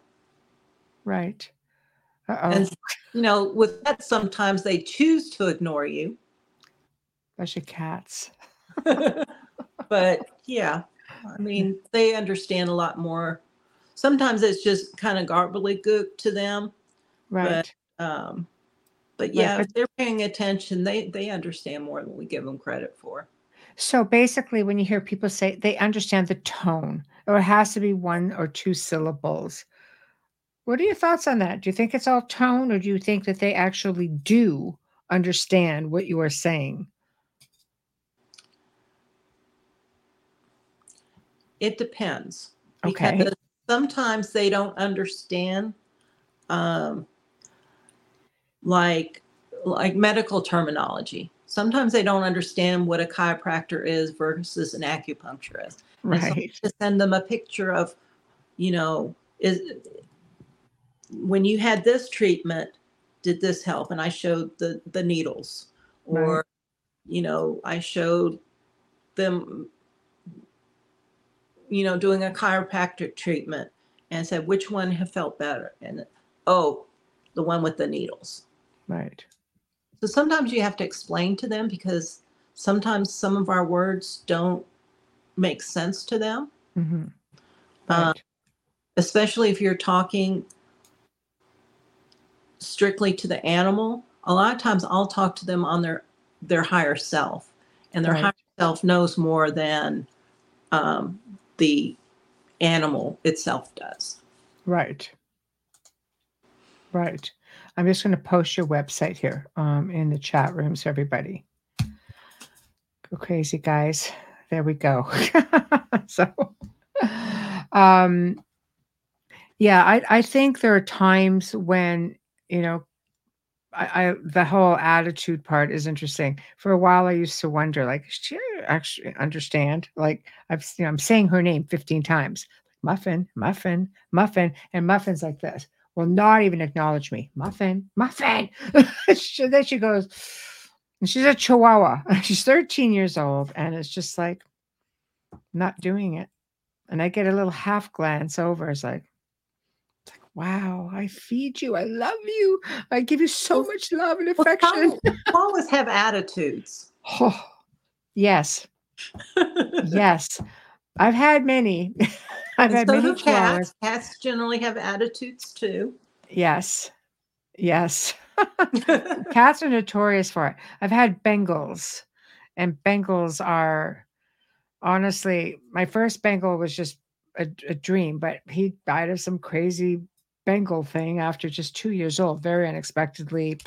right. Uh-oh. And, you know, with that, sometimes they choose to ignore you. Especially cats. but yeah, I mean, they understand a lot more. Sometimes it's just kind of gobbledygook to them. Right. Um, but yeah, but- if they're paying attention, they they understand more than we give them credit for. So basically, when you hear people say they understand the tone, or it has to be one or two syllables, what are your thoughts on that? Do you think it's all tone, or do you think that they actually do understand what you are saying? It depends. Okay. Sometimes they don't understand um like like medical terminology. Sometimes they don't understand what a chiropractor is versus an acupuncturist. And so Right. to send them a picture of, you know, is when you had this treatment, did this help? And I showed the the needles, Right. or you know, I showed them, you know, doing a chiropractic treatment, and said which one have felt better, and oh, the one with the needles. Right. So sometimes you have to explain to them because sometimes some of our words don't make sense to them. hmm Uh, Right. especially if you're talking strictly to the animal a lot of times i'll talk to them on their their higher self and their Right. higher self knows more than um, the animal itself does. Right. Right. I'm just going to post your website here um, in the chat room so everybody go crazy, guys. There we go. so, um, yeah, I, I think there are times when, you know, I, I the whole attitude part is interesting. For a while, I used to wonder, like, does she actually understand? Like, I've you know, I'm saying her name 15 times, muffin, muffin, muffin, and muffin's like this. Will not even acknowledge me. Muffin, muffin. so then she goes, she's a chihuahua. She's 13 years old, and it's just like not doing it. And I get a little half glance over. It's like, it's like, wow, I feed you. I love you. I give you so much love and Well, affection. Chihuahuas have attitudes. Oh, yes, yes. I've had many. I've And had so many cats. Cats generally have attitudes too. Yes, yes. Cats are notorious for it. I've had Bengals, and Bengals are honestly, my first Bengal was just a, a dream, but he died of some crazy Bengal thing after just two years old, very unexpectedly,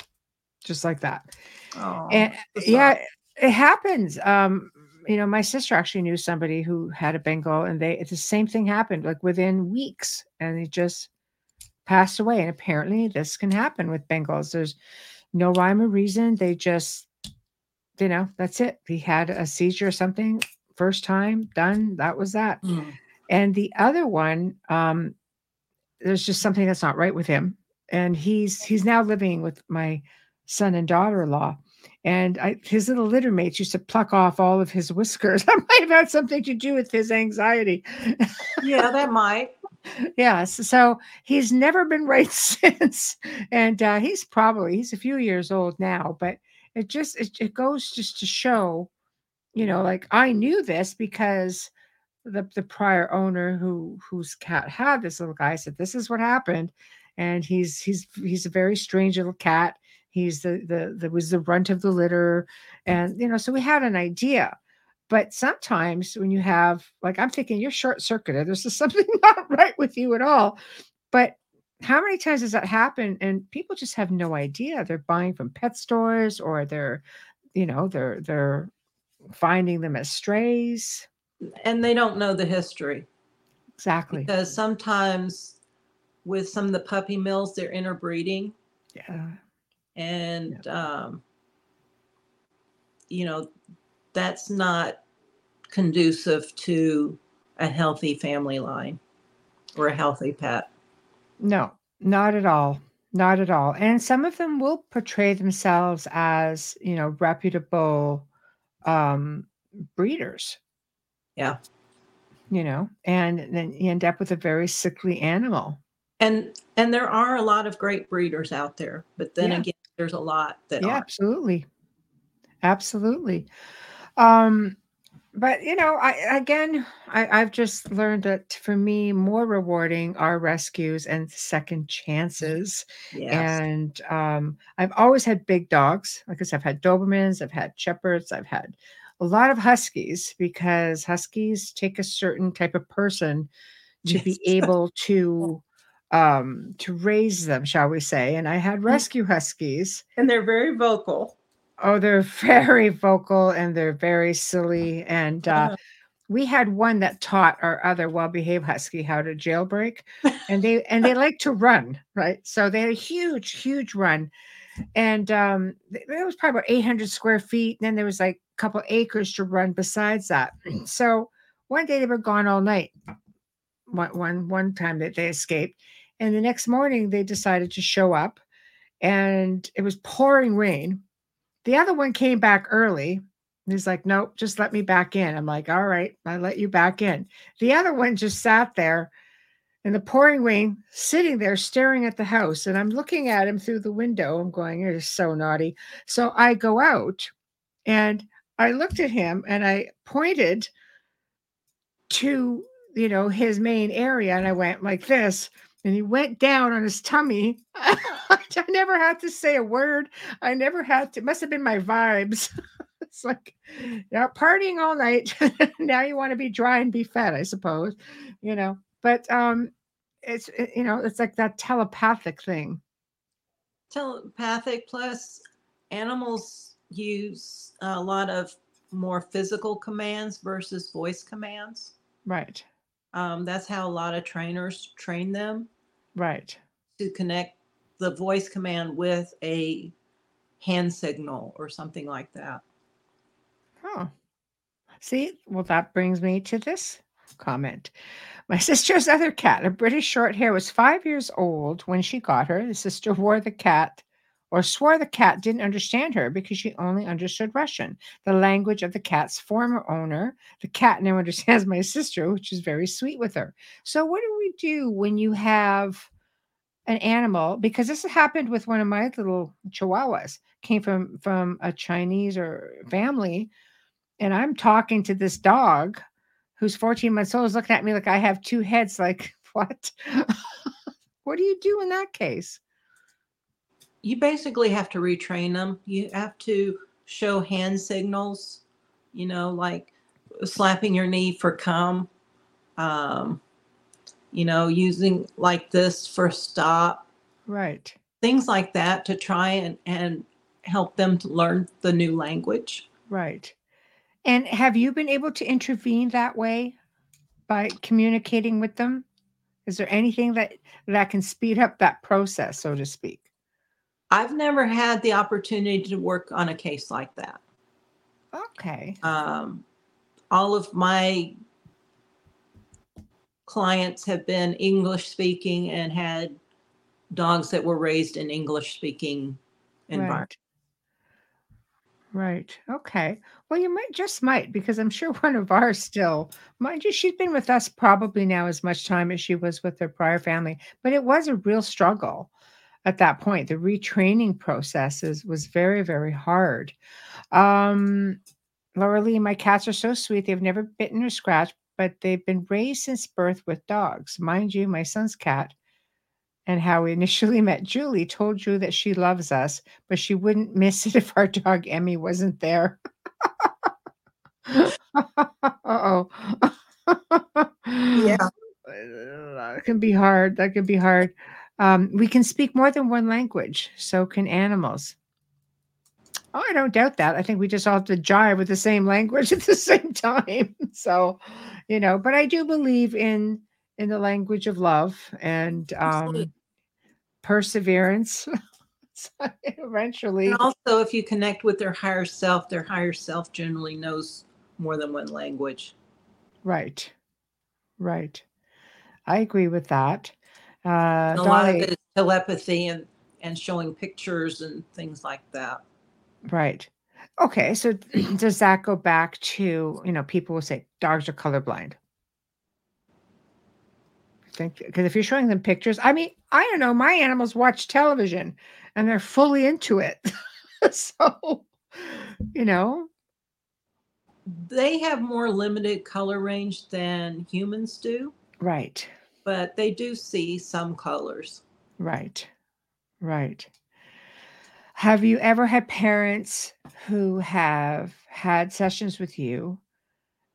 just like that. Oh, And yeah, it happens. Um, you know, my sister actually knew somebody who had a Bengal, and they the same thing happened like within weeks, and he just passed away. And apparently, this can happen with Bengals. There's no rhyme or reason. They just, you know, that's it. He had a seizure or something. First time done. That was that. Mm. And the other one, um, there's just something that's not right with him. And he's he's now living with my son and daughter-in-law. And I, his little litter mates used to pluck off all of his whiskers. That might have had something to do with his anxiety. Yeah, that might. yes. So he's never been right since. And uh, he's probably he's a few years old now, but it just it, it goes just to show, you know, like I knew this because the the prior owner who whose cat had this little guy said this is what happened and he's he's he's a very strange little cat he's the the the was the runt of the litter and you know so we had an idea. But sometimes when you have like i'm thinking you're short circuited there's just something not right with you at all. But how many times does that happen and people just have no idea? They're buying from pet stores or they're you know they're they're finding them as strays. And they don't know the history. Exactly. Because sometimes with some of the puppy mills, they're interbreeding. yeah And, um, you know, that's not conducive to a healthy family line or a healthy pet. No, not at all. Not at all. And some of them will portray themselves as, you know, reputable um breeders, Yeah. you know, and then you end up with a very sickly animal. And and there are a lot of great breeders out there, but then Yeah. again, there's a lot that Yeah, aren't. absolutely. Absolutely. Um but you know, I again I, I've just learned that for me, more rewarding are rescues and second chances. Yes. And um, I've always had big dogs. Like I said, I've had Dobermans, I've had Shepherds, I've had a lot of Huskies because Huskies take a certain type of person to be able to um to raise them shall we say and i had rescue huskies. And they're very vocal. oh they're very vocal and they're very silly and uh Uh, we had one that taught our other well-behaved husky how to jailbreak and they and they like to run right? So they had a huge huge run. And um it was probably about 800 square feet and then there was like a couple acres to run besides that. So one day they were gone all night. One one one time that they escaped and the next morning they decided to show up and it was pouring rain the other one came back early and He's like, nope, just let me back in. I'm like, all right, I let you back in. The other one just sat there in the pouring rain, sitting there staring at the house. And I'm looking at him through the window. I'm going, you're so naughty. So I go out and I looked at him and I pointed to, you know, his main area. And I went like this. And he went down on his tummy. I never had to say a word. I never had to, it must have been my vibes. it's like you're partying all night. now you want to be dry and be fed, I suppose. You know, but um, it's you know, it's like that telepathic thing. Telepathic plus animals use a lot of more physical commands versus voice commands. Right. Um, that's how a lot of trainers train them Right. to connect the voice command with a hand signal or something like that. Oh. See, well, that brings me to this comment. My sister's other cat, a British short hair, was five years old when she got her. The sister wore the cat or swore the cat didn't understand her because she only understood Russian, the language of the cat's former owner. The cat now understands my sister, which is very sweet with her. So, what do we do when you have an animal? Because this happened with one of my little chihuahuas, came from from a Chinese or family, and I'm talking to this dog who's 14 months old, is looking at me like I have two heads. Like, what? what do you do in that case? You basically have to retrain them. You have to show hand signals, you know, like slapping your knee for come, um, you know, using like this for stop, Right. things like that to try and, and help them to learn the new language. Right. And have you been able to intervene that way by communicating with them? Is there anything that that can speed up that process, so to speak? I've never had the opportunity to work on a case like that. Okay. Um, all of my clients have been English speaking and had dogs that were raised in English speaking environment. Right. Right. Okay. Well, you might just might because I'm sure one of ours still, mind you, she's been with us probably now as much time as she was with her prior family, but it was a real struggle at that point. The retraining process is, was very, very hard. Um, Laura Lee, my cats are so sweet. They've never bitten or scratched, but they've been raised since birth with dogs. Mind you, my son's cat and how we initially met Julie told you that she loves us, but she wouldn't miss it if our dog Emmy wasn't there. Uh-oh. Yeah. That can be hard. That can be hard. Um, we can speak more than one language, so can animals. Oh, I don't doubt that. I think we just all have to jive with the same language at the same time. So, you know, but I do believe in in the language of love and um perseverance. Eventually, And also, if you connect with their higher self, their higher self generally knows more than one language. right, right. I agree with that. Uh, a lot of it is telepathy and, and showing pictures and things like that. right. Okay, so does that go back to, you know, people will say dogs are colorblind. I think because if you're showing them pictures, I mean, I don't know, my animals watch television and they're fully into it. so, you know, They have more limited color range than humans do, right, but they do see some colors. right, right. Have you ever had parents who have had sessions with you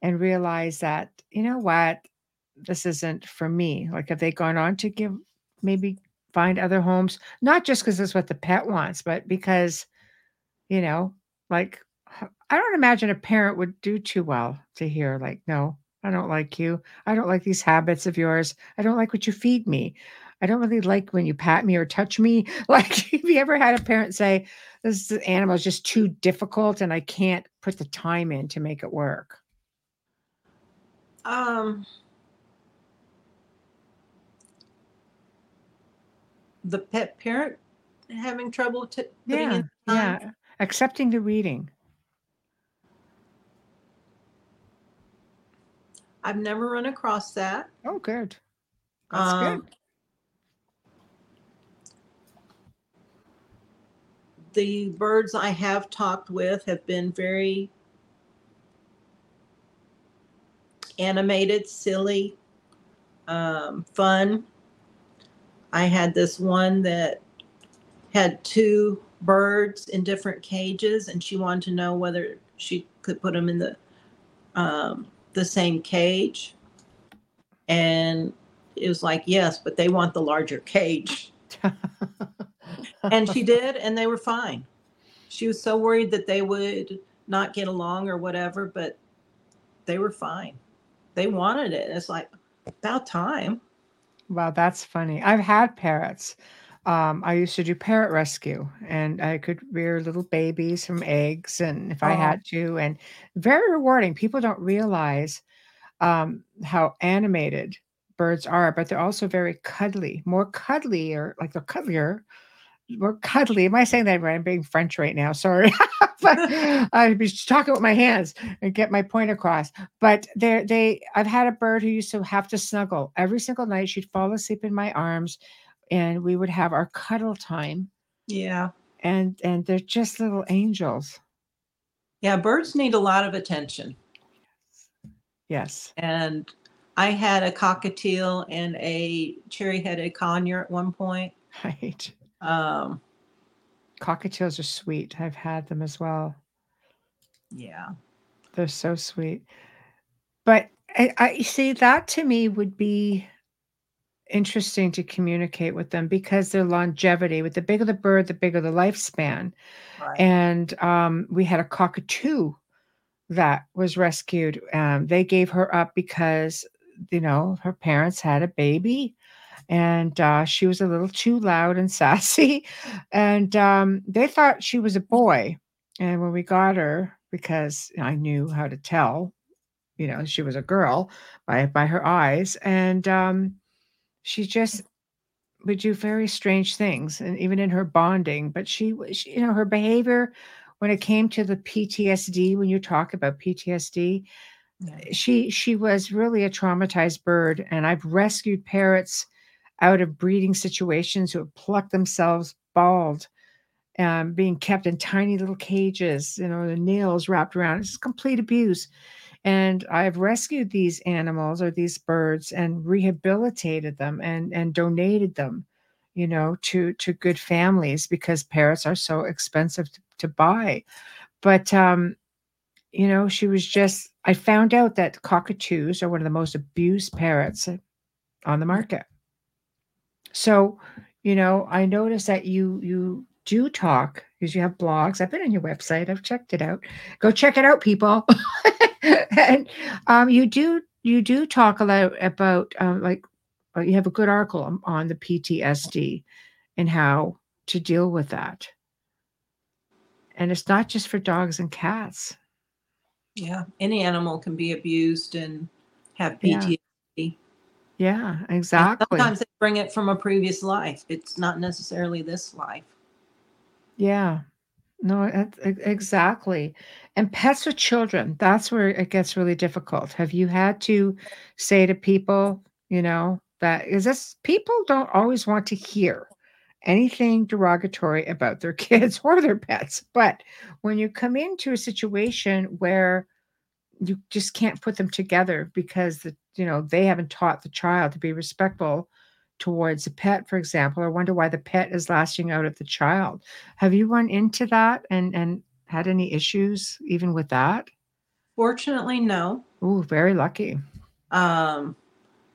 and realized that, you know what, this isn't for me? Like, have they gone on to give maybe find other homes? Not just because it's what the pet wants, but because, you know, like, I don't imagine a parent would do too well to hear, like, no, I don't like you. I don't like these habits of yours. I don't like what you feed me. I don't really like when you pat me or touch me. Like, have you ever had a parent say, this animal is just too difficult and I can't put the time in to make it work? Um, the pet parent having trouble t- putting Yeah, in time. yeah. Accepting the reading. I've never run across that. Oh, good. That's Um, good. the birds I have talked with have been very animated, silly, um, fun. I had this one that had two birds in different cages, and she wanted to know whether she could put them in the um, the same cage, and it was like yes, but they want the larger cage, and she did, and they were fine. She was so worried that they would not get along or whatever, but they were fine. They wanted it. It's like about time. Wow, that's funny. I've had parrots. Um, I used to do parrot rescue, and I could rear little babies from eggs, and if I Oh, had to, and very rewarding. People don't realize um, how animated birds are, but they're also very cuddly, more cuddly, or like they're cuddlier, more cuddly. Am I saying that right? I'm being French right now. Sorry, but I'd be talking with my hands and get my point across. But they they I've had a bird who used to have to snuggle every single night. She'd fall asleep in my arms, and we would have our cuddle time. yeah, And and they're just little angels. yeah. Birds need a lot of attention, Yes. and I had a cockatiel and a cherry-headed conure at one point. Right. Um, Cockatiels are sweet. I've had them as well. yeah, They're so sweet. But I, I see that to me would be interesting to communicate with them because their longevity, with the bigger the bird, the bigger the lifespan. right. And um, we had a cockatoo that was rescued. Um, they gave her up because, you know, her parents had a baby and uh, she was a little too loud and sassy. And um, they thought she was a boy. And when we got her, because I knew how to tell, you know, she was a girl by by her eyes, and um, she just would do very strange things, and even in her bonding. But she, was, you know, her behavior when it came to the PTSD, when you talk about PTSD, yeah. she she was really a traumatized bird and i've rescued parrots out of breeding situations who have plucked themselves bald um, being kept in tiny little cages you know the nails wrapped around it's complete abuse and i've rescued these animals or these birds and rehabilitated them and and donated them you know to to good families because parrots are so expensive to, to buy but um you know, she was just, I found out that cockatoos are one of the most abused parrots on the market. So, you know, I noticed that you, you do talk because you have blogs. I've been on your website. I've checked it out. Go check it out, people. and um, you do, you do talk a lot about um, like, uh, you have a good article on, the PTSD and how to deal with that. And it's not just for dogs and cats. Yeah, any animal can be abused and have PTSD. Yeah, And exactly. sometimes they bring it from a previous life. It's not necessarily this life. Yeah. No, exactly. And pets with children, that's where it gets really difficult. Have you had to say to people, you know, that is this people don't always want to hear anything derogatory about their kids or their pets. But when you come into a situation where you just can't put them together because the you know they haven't taught the child to be respectful towards a pet for example or wonder why the pet is lashing out at the child. Have you run into that and and had any issues even with that? Fortunately, no. oh very lucky. Um,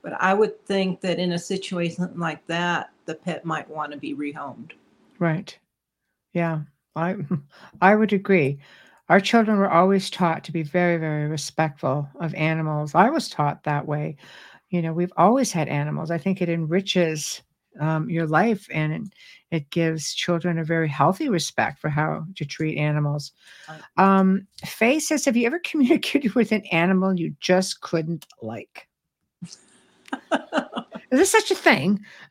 but I would think that in a situation like that, the pet might want to be rehomed. right. Yeah i i would agree. Our children were always taught to be very very respectful of animals. I was taught that way you know we've always had animals i think it enriches um, your life and it, gives children a very healthy respect for how to treat animals um, faye says have you ever communicated with an animal you just couldn't like is this such a thing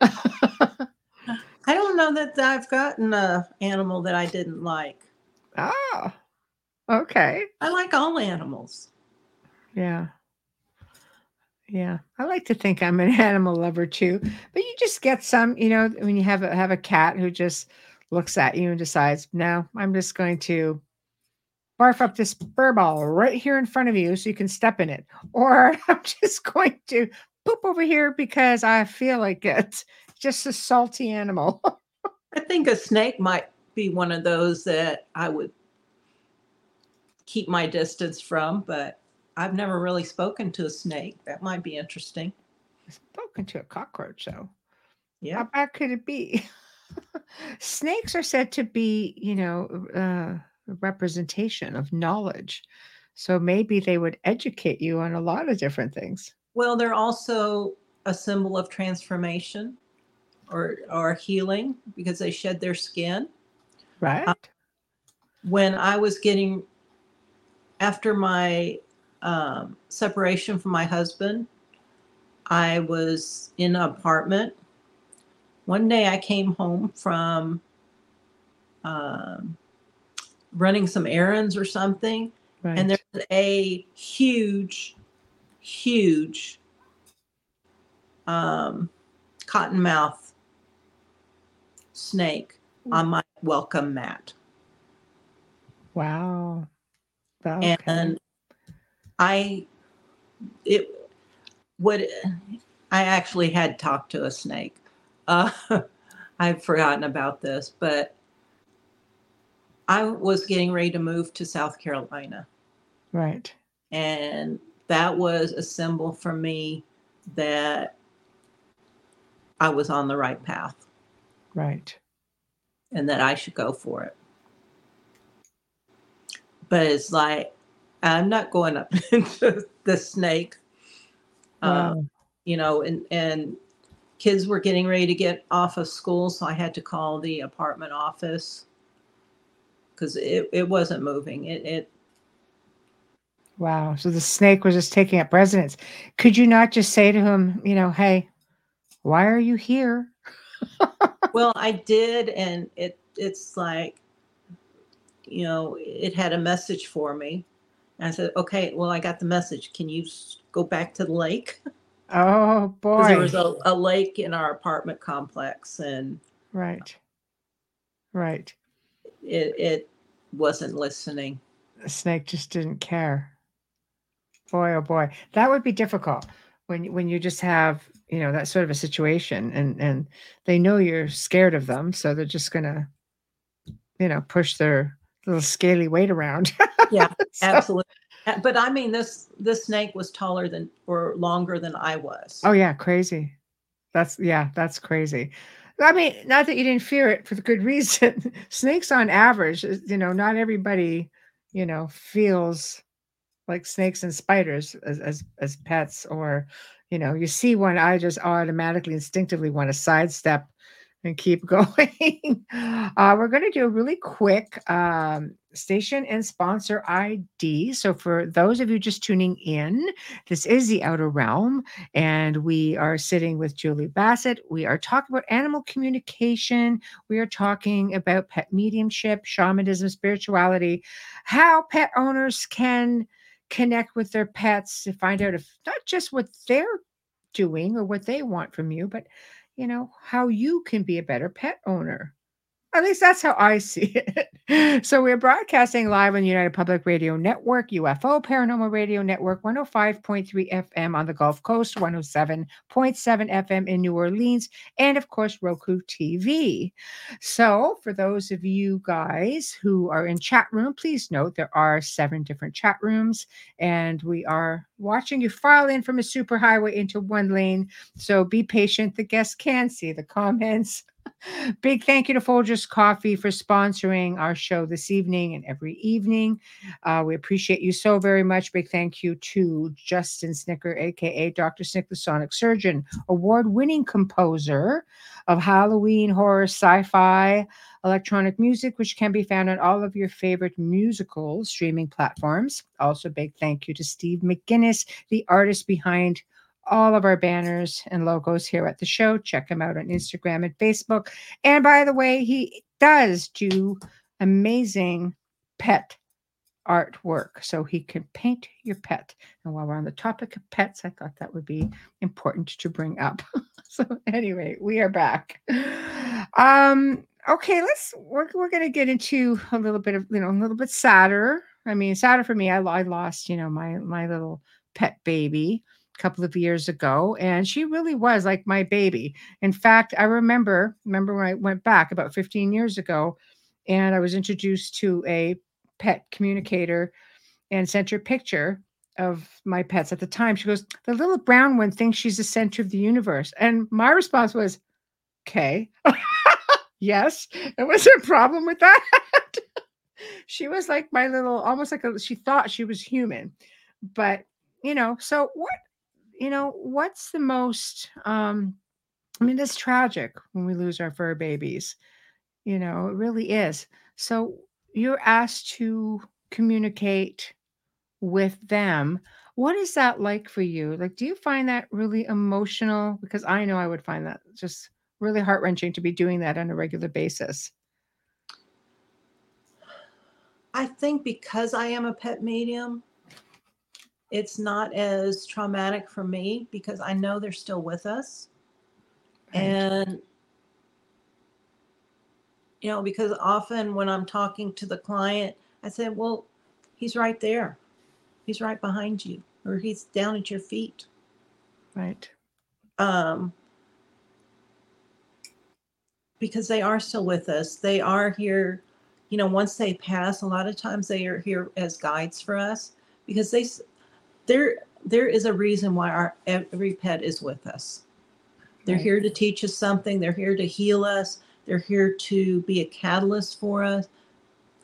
I don't know that I've gotten a animal that I didn't like. oh okay I like all animals. Yeah. Yeah. I like to think I'm an animal lover too. But you just get some, you know, when you have a have a cat who just looks at you and decides, no, I'm just going to barf up this fur ball right here in front of you so you can step in it. Or I'm just going to poop over here because I feel like it. Just a salty animal. I think a snake might be one of those that I would keep my distance from, but I've never really spoken to a snake. That might be interesting. Spoken to a cockroach, though. Yeah. How bad could it be? Snakes are said to be, you know, uh, a representation of knowledge. So maybe they would educate you on a lot of different things. Well, they're also a symbol of transformation or or healing because they shed their skin. Right? When I was getting after my um, separation from my husband, I was in an apartment. One day I came home from um, running some errands or something, right. and there's a huge, huge um, cottonmouth snake on my welcome mat. wow. Okay. and I it would I actually had talked to a snake. Uh, I've forgotten about this, but I was getting ready to move to South Carolina, right. and that was a symbol for me that I was on the right path Right. and that I should go for it. But it's like I'm not going up into the snake. Uh, Wow. you know, and and kids were getting ready to get off of school, so I had to call the apartment office because it, it wasn't moving. It it Wow. So the snake was just taking up residence. Could you not just say to him, you know, hey, why are you here? well, I did, and it it's like, you know, it had a message for me. And I said, okay, well, I got the message. Can you go back to the lake? Oh boy. there was a, a lake in our apartment complex, and right. Right. it it wasn't listening. The snake just didn't care. Boy, oh boy. That would be difficult when when you just have, you know, that sort of a situation and and they know you're scared of them, so they're just gonna, you know, push their little scaly weight around. Yeah, So- Absolutely. But I mean, this this snake was taller than or longer than I was. Oh yeah, crazy. That's yeah, that's crazy. I mean, not that you didn't fear it for the good reason. Snakes on average, you know, not everybody, you know, feels like snakes and spiders as as, as pets or you know, you see one I just automatically instinctively want to sidestep and keep going. uh, we're going to do a really quick um, station and sponsor ID. So, for those of you just tuning in, this is the Outer Realm, and we are sitting with Julie Bassett. We are talking about animal communication. We are talking about pet mediumship, shamanism, spirituality, how pet owners can connect with their pets to find out if not just what they're doing or what they want from you, but you know how you can be a better pet owner. At least that's how I see it. So we're broadcasting live on United Public Radio Network, UFO Paranormal Radio Network, 105.3 FM on the Gulf Coast, 107.7 FM in New Orleans, and of course, Roku TV. So for those of you guys who are in chat room, please note there are seven different chat rooms, and we are watching you file in from a superhighway into one lane. So be patient. The guests can see the comments. Big thank you to Folgers Coffee for sponsoring our show this evening and every evening. Uh, we appreciate you so very much. Big thank you to Justin Snicker, aka Dr. Snick, the Sonic Surgeon, award winning composer of Halloween horror sci fi electronic music, which can be found on all of your favorite musical streaming platforms. Also, big thank you to Steve McGinnis, the artist behind all of our banners and logos here at the show. Check him out on Instagram and Facebook. And by the way, he does do amazing pet artwork. So he can paint your pet. And while we're on the topic of pets, I thought that would be important to bring up. so anyway, we are back. Um, okay, let's we're, we're gonna get into a little bit of you know a little bit sadder. I mean, sadder for me. I, I lost, you know, my my little pet baby couple of years ago and she really was like my baby in fact i remember remember when i went back about 15 years ago and i was introduced to a pet communicator and sent her picture of my pets at the time. She goes, The little brown one thinks she's the center of the universe. And my response was, Okay. yes. And was there a problem with that? she was like my little, almost like a, she thought she was human. But, you know, so what, you know, what's the most, um, I mean, it's tragic when we lose our fur babies. You know, it really is. So you're asked to communicate with them. What is that like for you? Like, do you find that really emotional? Because I know I would find that just really heart wrenching to be doing that on a regular basis. I think because I am a pet medium, it's not as traumatic for me because I know they're still with us. Right. And, you know, because often when I'm talking to the client, I say, well, he's right there. He's right behind you, or he's down at your feet. Right. Um, because they are still with us. They are here, you know, once they pass, a lot of times they are here as guides for us because they, there, there is a reason why our every pet is with us. They're Right. here to teach us something. They're here to heal us. They're here to be a catalyst for us.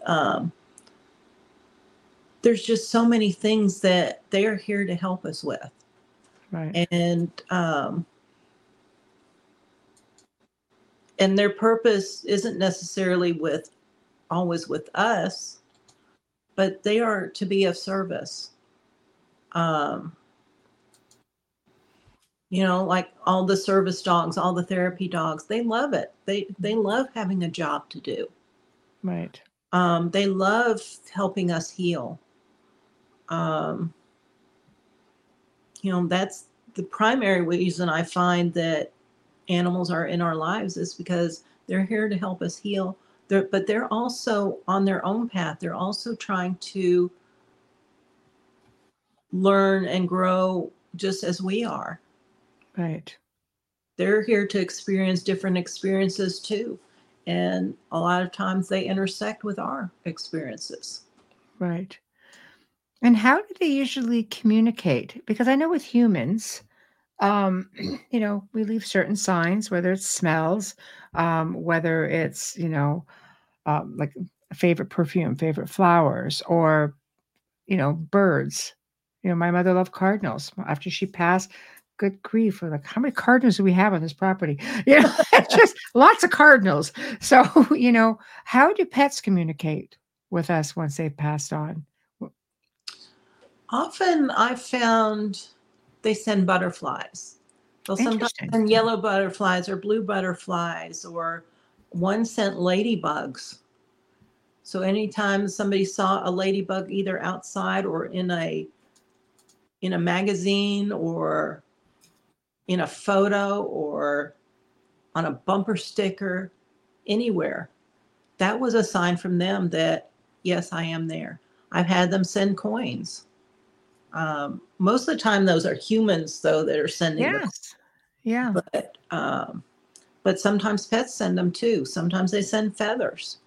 Um, there's just so many things that they are here to help us with Right. and um, and their purpose isn't necessarily with always with us but they are to be of service um, you know like all the service dogs all the therapy dogs they love it. They they love having a job to do. Right. um, they love helping us heal. Um, you know that's the primary reason i find that animals are in our lives is because they're here to help us heal. They're, but they're also on their own path. They're also trying to learn and grow just as we are Right. they're here to experience different experiences too and a lot of times they intersect with our experiences Right. And how do they usually communicate? Because I know with humans, um, you know, we leave certain signs, whether it's smells, um, whether it's, you know, um, like favorite perfume, favorite flowers, or, you know, birds. You know, my mother loved cardinals. After she passed, good grief, we're like, how many cardinals do we have on this property? You know, just lots of cardinals. So, you know, how do pets communicate with us once they've passed on? Often I've found they send butterflies. They'll sometimes send yellow butterflies or blue butterflies or one sent ladybugs. So anytime somebody saw a ladybug either outside or in a in a magazine or in a photo or on a bumper sticker anywhere, that was a sign from them that yes, I am there. I've had them send coins. Um, most of the time, those are humans, though, that are sending Yes. Yeah. but um, but sometimes pets send them too. Sometimes they send feathers.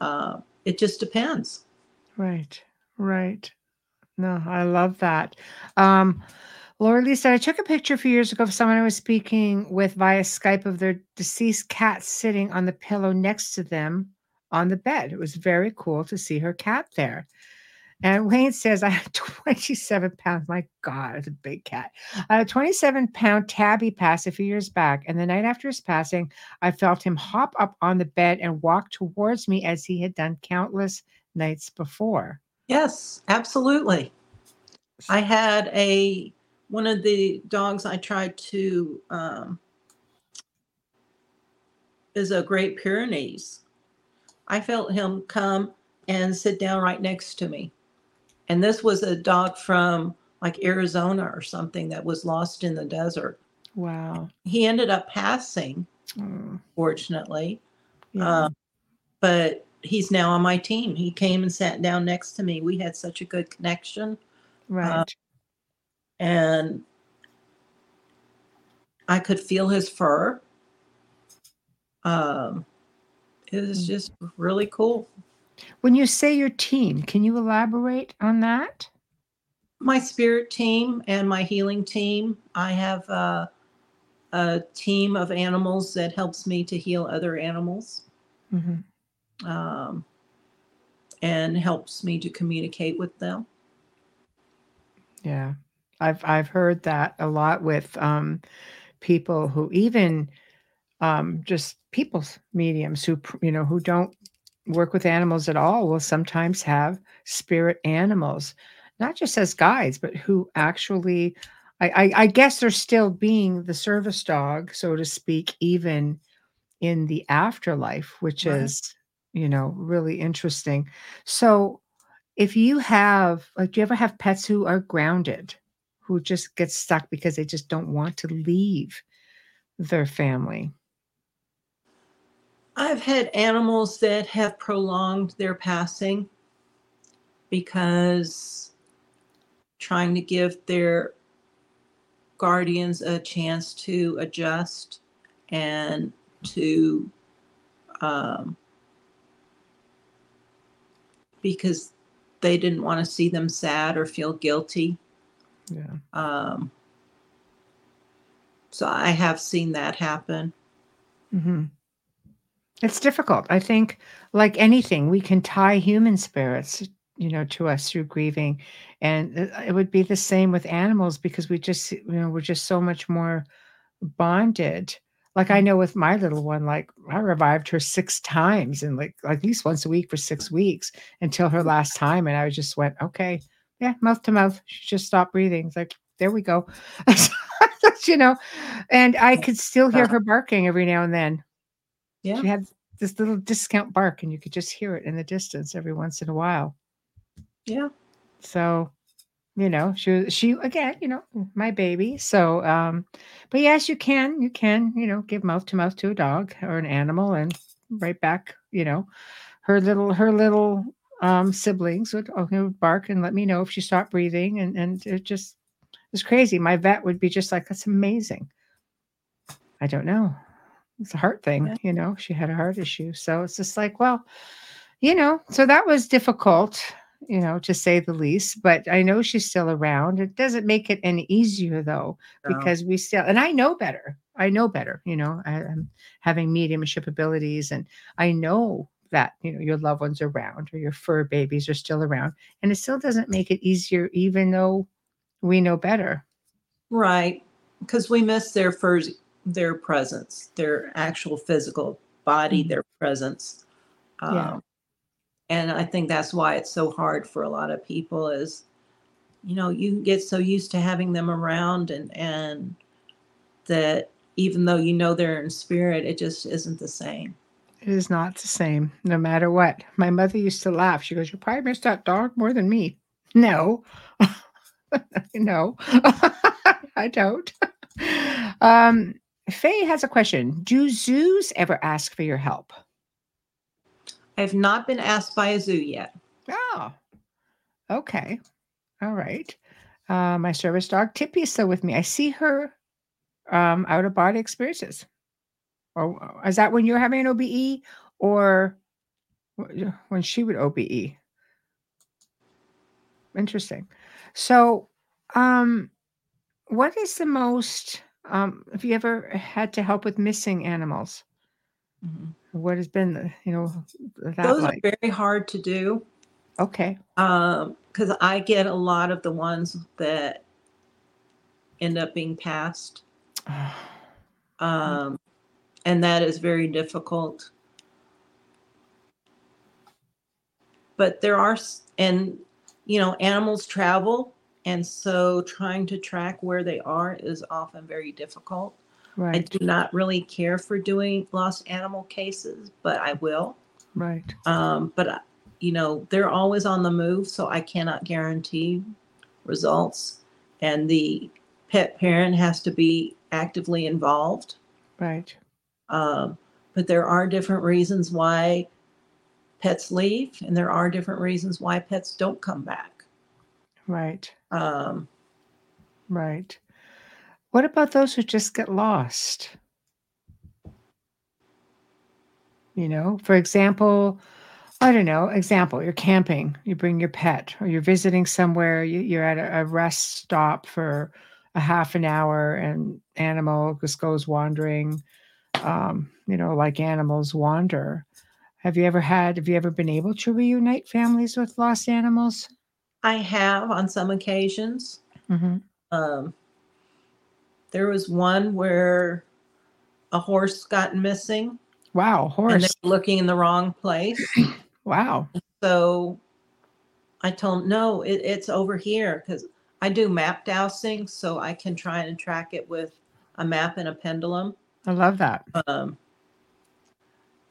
Uh, it just depends. Right. Right. No, I love that. Um, Laura Lee said, I took a picture a few years ago of someone I was speaking with via Skype of their deceased cat sitting on the pillow next to them on the bed. It was very cool to see her cat there. And Wayne says, I had 27 pounds. My God, it's a big cat. I had a 27 pound tabby pass a few years back. And the night after his passing, I felt him hop up on the bed and walk towards me as he had done countless nights before. Yes, absolutely. I had a one of the dogs I tried to um, is a Great Pyrenees. I felt him come and sit down right next to me, and this was a dog from like Arizona or something that was lost in the desert. Wow. He ended up passing, Mm, fortunately, yeah. uh, but he's now on my team. He came and sat down next to me. We had such a good connection. right. and I could feel his fur. Um, it was Mm. just really cool. When you say your team, can you elaborate on that? My spirit team and my healing team. I have uh, a team of animals that helps me to heal other animals Mhm. Um, and helps me to communicate with them. Yeah. I've I've heard that a lot with um, people who even um, just people's mediums who you know who don't work with animals at all will sometimes have spirit animals, not just as guides, but who actually I, I, I guess they're still being the service dog, so to speak, even in the afterlife, which Right. is, you know, really interesting. So if you have like do you ever have pets who are grounded, who just get stuck because they just don't want to leave their family? I've had animals that have prolonged their passing because trying to give their guardians a chance to adjust and to um, because they didn't want to see them sad or feel guilty. Yeah. Um, so I have seen that happen. hmm It's difficult. I think, like anything, we can tie human spirits, you know, to us through grieving, and it it would be the same with animals because we just, you know, we're just so much more bonded. Like I know with my little one, like I revived her six times and like like at least once a week for six weeks until her last time, and I just went, okay, yeah, mouth to mouth. She just stopped breathing. It's like there we go, you know, and I could still hear uh-huh. her barking every now and then. Yeah. She had this little discount bark, and you could just hear it in the distance every once in a while. Yeah. So, you know, she was she again, you know, my baby. So, um, but yes, you can, you can, you know, give mouth to mouth to a dog or an animal, and right back, you know, her little her little um siblings would, oh, would bark and let me know if she stopped breathing, and and it just it's crazy. My vet would be just like, "That's amazing." I don't know. It's a heart thing, Yeah. you know. She had a heart issue, so it's just like, well, you know. So that was difficult, you know, to say the least. But I know she's still around. It doesn't make it any easier though, So, because we still and I know better. I know better. You know, I, I'm having mediumship abilities, and I know that you know your loved ones are around or your fur babies are still around, and it still doesn't make it easier, even though we know better. right. Because we miss their first, their presence, their actual physical body, Mhm. their presence. Yeah. And I think that's why it's so hard for a lot of people is, you know, you get so used to having them around and, and that even though you know they're in spirit, it just isn't the same. It is not the same, no matter what. My mother used to laugh. She goes, "You probably miss that dog more than me." No, no, I don't. Um, Faye has a question. Do zoos ever ask for your help? I have not been asked by a zoo yet. Oh, okay, all right. Uh, my service dog Tippy is still with me. I see her um, out of body experiences. Or is that when you're having an OBE, or when she would OBE? Interesting. So, um, what is the most, um, have you ever had to help with missing animals? Mhm. What has been, the, you know, that Those like? are very hard to do. Okay. um because I get a lot of the ones that end up being passed, um, and that is very difficult. But there are, and you know, animals travel, and so trying to track where they are is often very difficult. I do not really care for doing lost animal cases, but I will. right, Um, but uh, you know, they're always on the move, so I cannot guarantee results. And the pet parent has to be actively involved. right. Um, but there are different reasons why pets leave, and there are different reasons why pets don't come back. Right, Um, right. What about those who just get lost? You know, for example, I don't know. Example: You're camping. You bring your pet, or you're visiting somewhere. You, you're at a, a rest stop for a half an hour, and animal just goes wandering. Um, you know, like animals wander. Have you ever had? Have you ever been able to reunite families with lost animals? I have on some occasions. hmm Um, there was one where a horse got missing Wow, and horse. they were looking in the wrong place. Wow. So I told them, no, it, it's over here because I do map dowsing, so I can try and track it with a map and a pendulum. I love that. Um,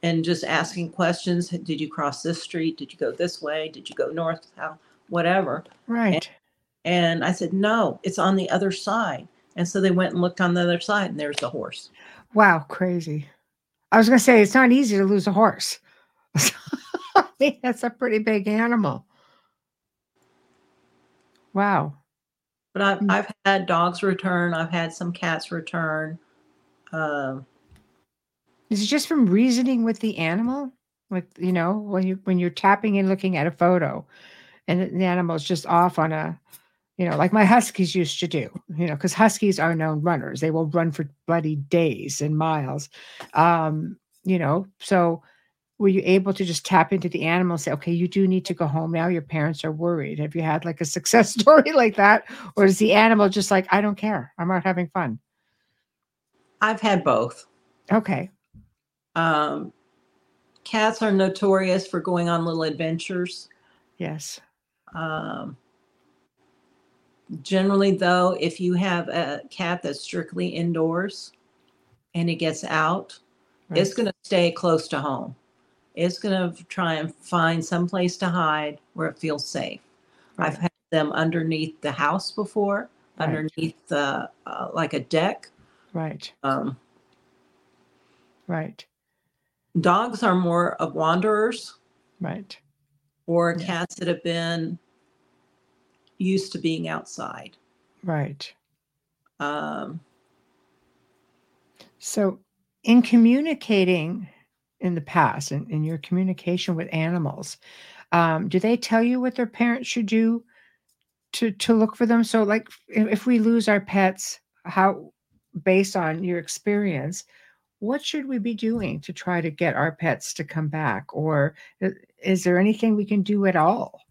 and just asking questions. Did you cross this street? Did you go this way? Did you go north, south, whatever? Right. And I said, no, it's on the other side. And so they went and looked on the other side, and there's the horse. Wow, crazy. I was going to say it's not easy to lose a horse. I mean, that's a pretty big animal. Wow. But I've, Mm. I've had dogs return. I've had some cats return. Um, Is it just from reasoning with the animal? Like, you know, when you when you're tapping and looking at a photo and the animal's just off on a, you know, like my huskies used to do, you know, because huskies are known runners. They will run for bloody days and miles. Um, you know, so were you able to just tap into the animal and say, okay, you do need to go home now? Your parents are worried. Have you had like a success story like that? Or is the animal just like, I don't care. I'm out having fun? I've had both. Okay. Um, cats are notorious for going on little adventures. Yes. Um, generally, though, if you have a cat that's strictly indoors and it gets out, it's going to stay close to home. It's going to try and find some place to hide where it feels safe. I've had them underneath the house before, Right. underneath the uh, like a deck. right, Um, right, dogs are more of wanderers right. or Yeah. cats that have been used to being outside. Right. Um, So, in communicating in the past, in, in your communication with animals, um, do they tell you what their parents should do to to look for them? So, like, if, if we lose our pets, how, based on your experience, what should we be doing to try to get our pets to come back? Or is there anything we can do at all?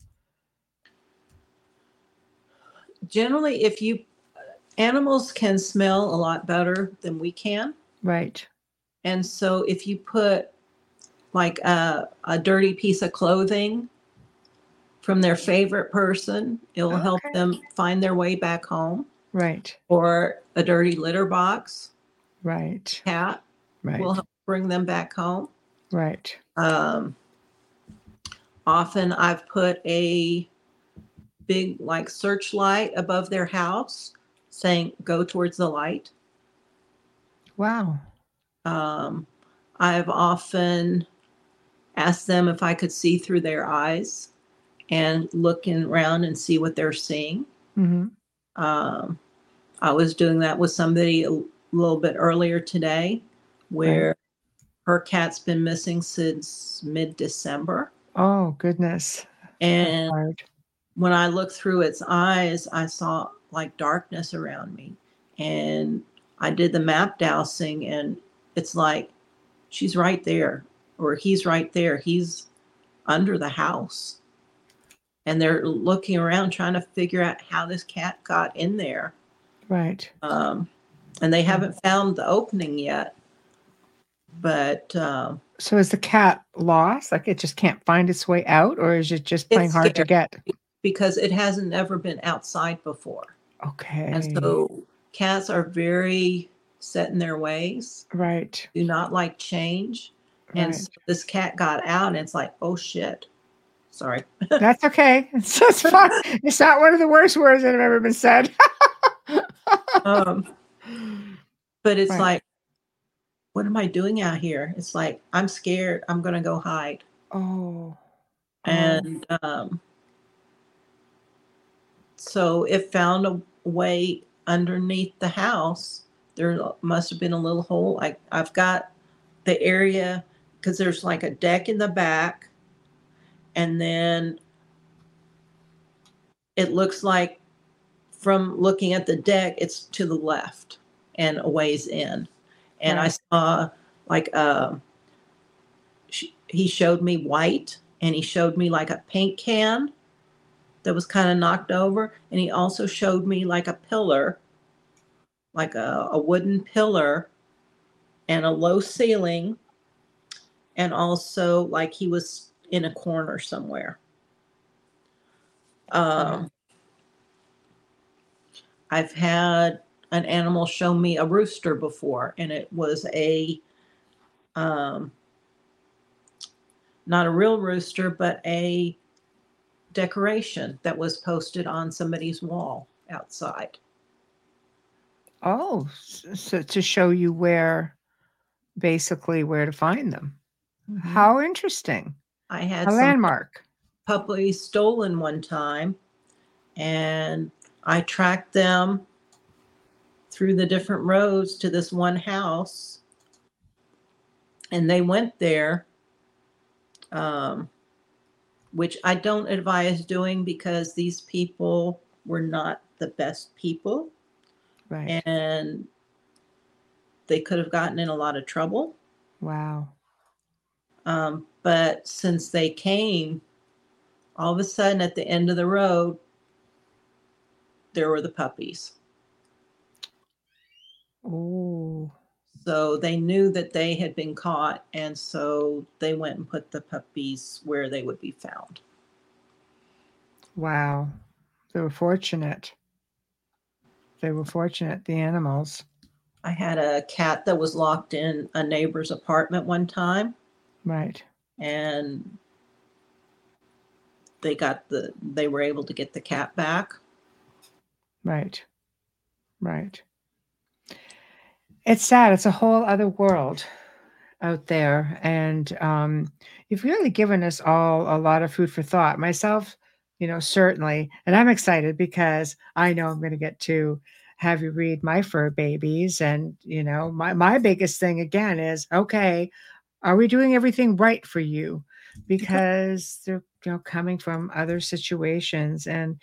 Generally, if you animals can smell a lot better than we can. Right. And so if you put like a, a dirty piece of clothing from their favorite person, it'll help them find their way back home. Right. Or a dirty litter box, Right. cat Right. will help bring them back home. right. Um, often I've put a big like searchlight above their house saying, go towards the light. Wow. Um, I've often asked them if I could see through their eyes and looking around and see what they're seeing. hmm Um, I was doing that with somebody a little bit earlier today where her cat's been missing since mid December. Oh goodness. And. When I looked through its eyes, I saw like darkness around me. And I did the map dowsing, and it's like she's right there, or he's right there. He's under the house. And they're looking around trying to figure out how this cat got in there. Right. Um, and they haven't found the opening yet. But um, So is the cat lost? Like it just can't find its way out, or is it just playing hard to get? Because it hasn't ever been outside before. Okay. And so cats are very set in their ways, right. do not like change. And Right. so this cat got out and it's like, oh shit. Sorry. That's okay. It's, it's fine. It's not one of the worst words that have ever been said. Um, but it's Right. like, what am I doing out here? It's like, I'm scared. I'm going to go hide. oh. oh, And um, so it found a way underneath the house. There must have been a little hole. I, I've got the area because there's like a deck in the back and then it looks like from looking at the deck, it's to the left and a ways in. And I saw like uh, he showed me white, and he showed me like a paint can that was kind of knocked over, and he also showed me like a pillar, like a, a wooden pillar, and a low ceiling, and also like he was in a corner somewhere. Um, I've had an animal show me a rooster before, and it was a um, not a real rooster, but a decoration that was posted on somebody's wall outside. Oh, so to show you where, basically, where to find them. How interesting. I had A some landmark. puppies stolen one time, and I tracked them through the different roads to this one house, and they went there, um, which I don't advise doing because these people were not the best people, Right. and they could have gotten in a lot of trouble. wow. Um, but since they came, all of a sudden at the end of the road, there were the puppies. Oh, So they knew that they had been caught, and so they went and put the puppies where they would be found. wow. They were fortunate. They were fortunate, the animals. I had a cat that was locked in a neighbor's apartment one time, Right. and they got the they were able to get the cat back. Right. Right. It's sad. It's a whole other world out there. And um, you've really given us all a lot of food for thought. Myself, you know, certainly. And I'm excited because I know I'm going to get to have you read my fur babies. And, you know, my, my biggest thing again is okay, are we doing everything right for you? Because they're, you know, coming from other situations. And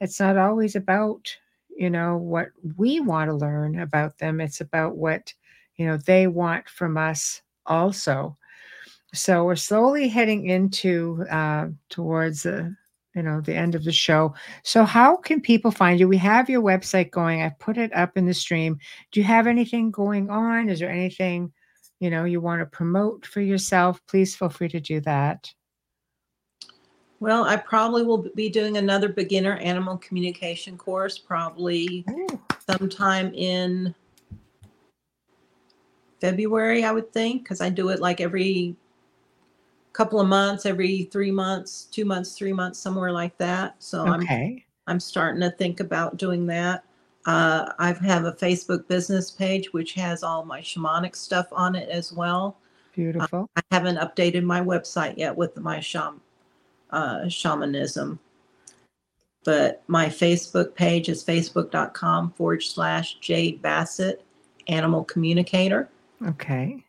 it's not always about you know what we want to learn about them it's about what you know they want from us also. So we're slowly heading into uh towards the you know the end of the show. So how can people find you? We have your website going. I put it up in the stream. Do you have anything going on? Is there anything you know you want to promote for yourself? Please feel free to do that Well, I probably will be doing another beginner animal communication course, probably Ooh, sometime in February, I would think, because I do it like every couple of months, every three months, two months, three months, somewhere like that. So I'm I'm starting to think about doing that. Uh, I have a Facebook business page which has all my shamanic stuff on it as well. beautiful I haven't updated my website yet with my sham, uh, shamanism. But my Facebook page is facebook.com forward slash Jade Bassett, animal communicator. okay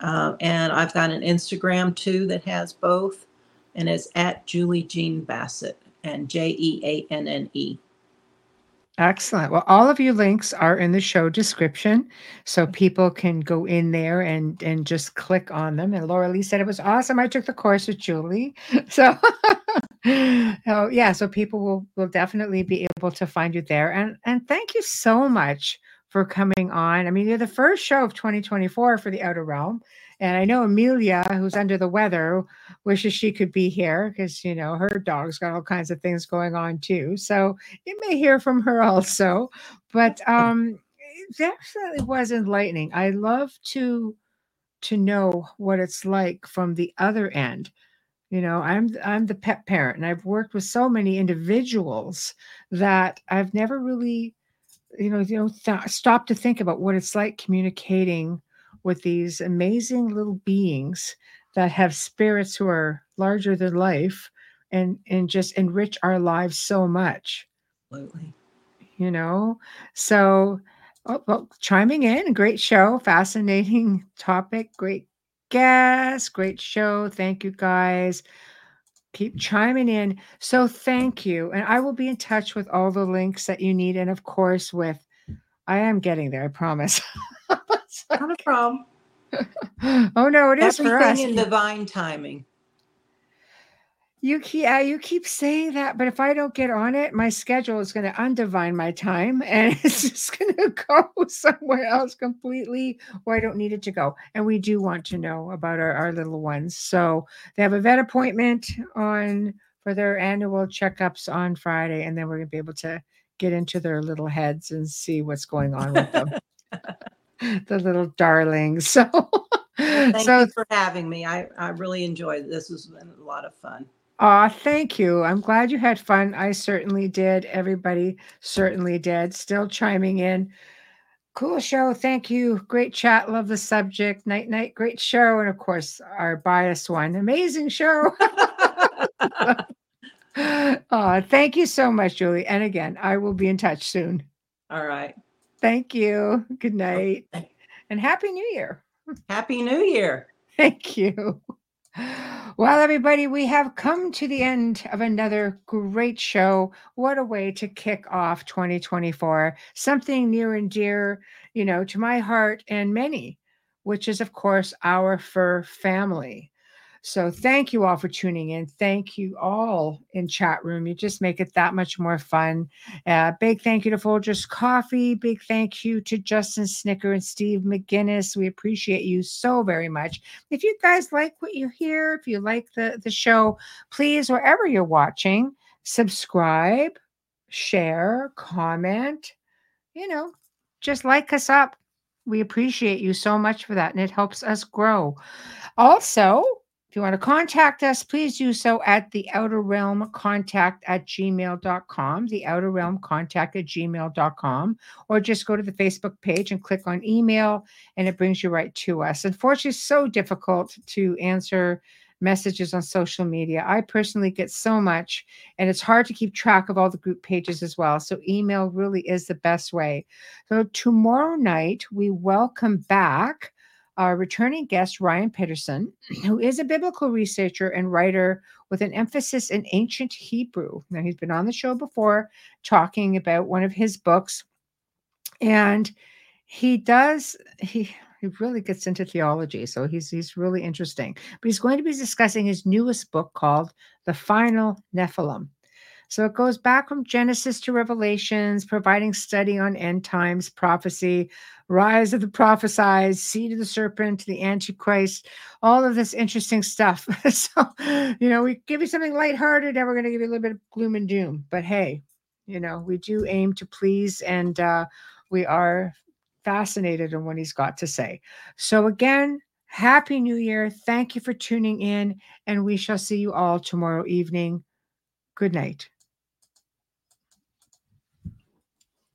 Uh, and I've got an Instagram too that has both, and it's at Julie Jeanne Bassett and J E A N N E. Excellent. Well, all of your links are in the show description, so mm-hmm. people can go in there and and just click on them. And Laura Lee said it was awesome. I took the course with Julie, so oh yeah, so people will will definitely be able to find you there. And and thank you so much for coming on. I mean, you're the first show of 2024 for the Outer Realm, and I know Amelia, who's under the weather, wishes she could be here because you know her dog's got all kinds of things going on too. So you may hear from her also. But um it definitely was enlightening. I love to to know what it's like from the other end. You know i'm i'm the pet parent and i've worked with so many individuals that i've never really you know you know th- stopped to think about what it's like communicating with these amazing little beings that have spirits who are larger than life and and just enrich our lives so much Absolutely. you know so oh, well, chiming in great show fascinating topic great guest great show thank you guys keep chiming in. So thank you. And I will be in touch with all the links that you need. And of course, with I am getting there, I promise. Not a problem. oh no, it is for us. Everything in divine timing. You keep, yeah, you keep saying that, but if I don't get on it, my schedule is going to undivine my time, and it's just going to go somewhere else completely where I don't need it to go. And we do want to know about our, our little ones, so they have a vet appointment on for their annual checkups on Friday, and then we're going to be able to get into their little heads and see what's going on with them. the little darling. So, Thank so you for having me. I, I really enjoyed this. This has been a lot of fun. Aw, thank you. I'm glad you had fun. I certainly did. Everybody certainly did. Still chiming in. Cool show. Thank you. Great chat. Love the subject. Night night. Great show. And of course, our bias one. Amazing show. Aw, thank you so much, Julie. And again, I will be in touch soon. All right. Thank you. Good night. And Happy New Year. Happy New Year. Thank you. Well, everybody, we have come to the end of another great show. What a way to kick off 2024. Something near and dear, you know, to my heart and many, which is, of course, our fur family. So thank you all for tuning in. Thank you all in chat room. You just make it that much more fun. Uh, big thank you to Folgers Coffee. Big thank you to Justin Snicker and Steve McGinnis. We appreciate you so very much. If you guys like what you hear, if you like the, the show, please, wherever you're watching, subscribe, share, comment, you know, just like us up. We appreciate you so much for that, and it helps us grow. Also, if you want to contact us, please do so at the outer realm contact at gmail.com, the outer realm contact at gmail.com, or just go to the Facebook page and click on email and it brings you right to us. Unfortunately, it's so difficult to answer messages on social media. I personally get so much, and it's hard to keep track of all the group pages as well. So, email really is the best way. So, tomorrow night, we welcome back our returning guest, Ryan Peterson, who is a biblical researcher and writer with an emphasis in ancient Hebrew. Now, he's been on the show before talking about one of his books. And he does, he, he really gets into theology. So he's he's really interesting. But he's going to be discussing his newest book called The Final Nephilim. So it goes back from Genesis to Revelations, providing study on end times, prophecy, rise of the prophesied, seed of the serpent, the Antichrist, all of this interesting stuff. so, you know, we give you something lighthearted and we're going to give you a little bit of gloom and doom. But hey, you know, we do aim to please and uh, we are fascinated in what he's got to say. So, again, Happy New Year. Thank you for tuning in, and we shall see you all tomorrow evening. Good night.